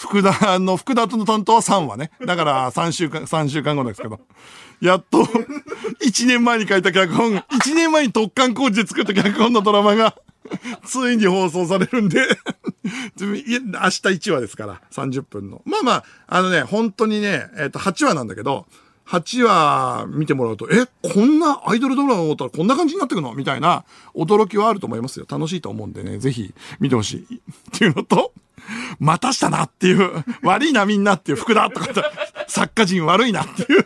福田の、福田との担当は3話ね。だから3週間、3週間後ですけど。やっと、1年前に書いた脚本、1年前に特艦工事で作った脚本のドラマが、ついに放送されるんで、明日1話ですから、30分の。まあまあ、あのね、本当にね、えっ、と、8話なんだけど、8話見てもらうと、え、こんなアイドルドラマを思ったらこんな感じになってくの？みたいな驚きはあると思いますよ。楽しいと思うんでね、ぜひ見てほしい。っていうのと、またしたなっていう、悪いなみんなっていう、福田とかって、作家陣悪いなっていう、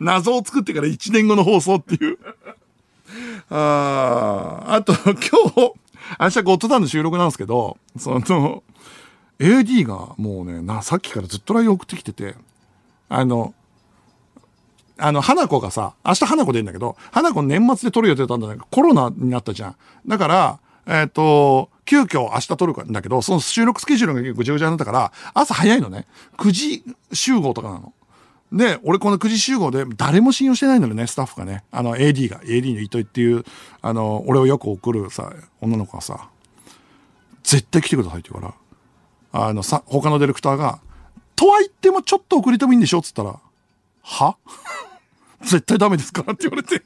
謎を作ってから1年後の放送っていう。ああと、今日、明日ゴッドタンの収録なんですけど、その、AD がもうね、な、さっきからずっと LINE 送ってきてて、あの、あの、花子がさ、明日花子出るんだけど、花子年末で撮る予定だったんだけど、コロナになったじゃん。だから、えっ、と、急遽明日撮るんだけど、その収録スケジュールが結構ぐちゃぐちゃになったから、朝早いのね。9時集合とかなの。で、俺この9時集合で誰も信用してないのよね、スタッフがね。あの、AD が、AD の糸井っていう、あの、俺をよく送るさ、女の子がさ、絶対来てくださいって言うから、あのさ、他のディレクターが、とは言ってもちょっと遅れてもいいんでしょ？っつったら、は？絶対ダメですからって言われて。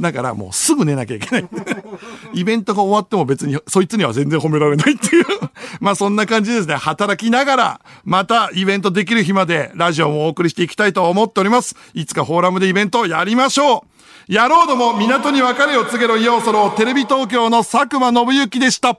だからもうすぐ寝なきゃいけない。イベントが終わっても別にそいつには全然褒められないっていう。まあそんな感じですね。働きながら、またイベントできる日までラジオもお送りしていきたいと思っております。いつかフォーラムでイベントをやりましょう。やろうども港に別れを告げろようそろテレビ東京の佐久間信之でした。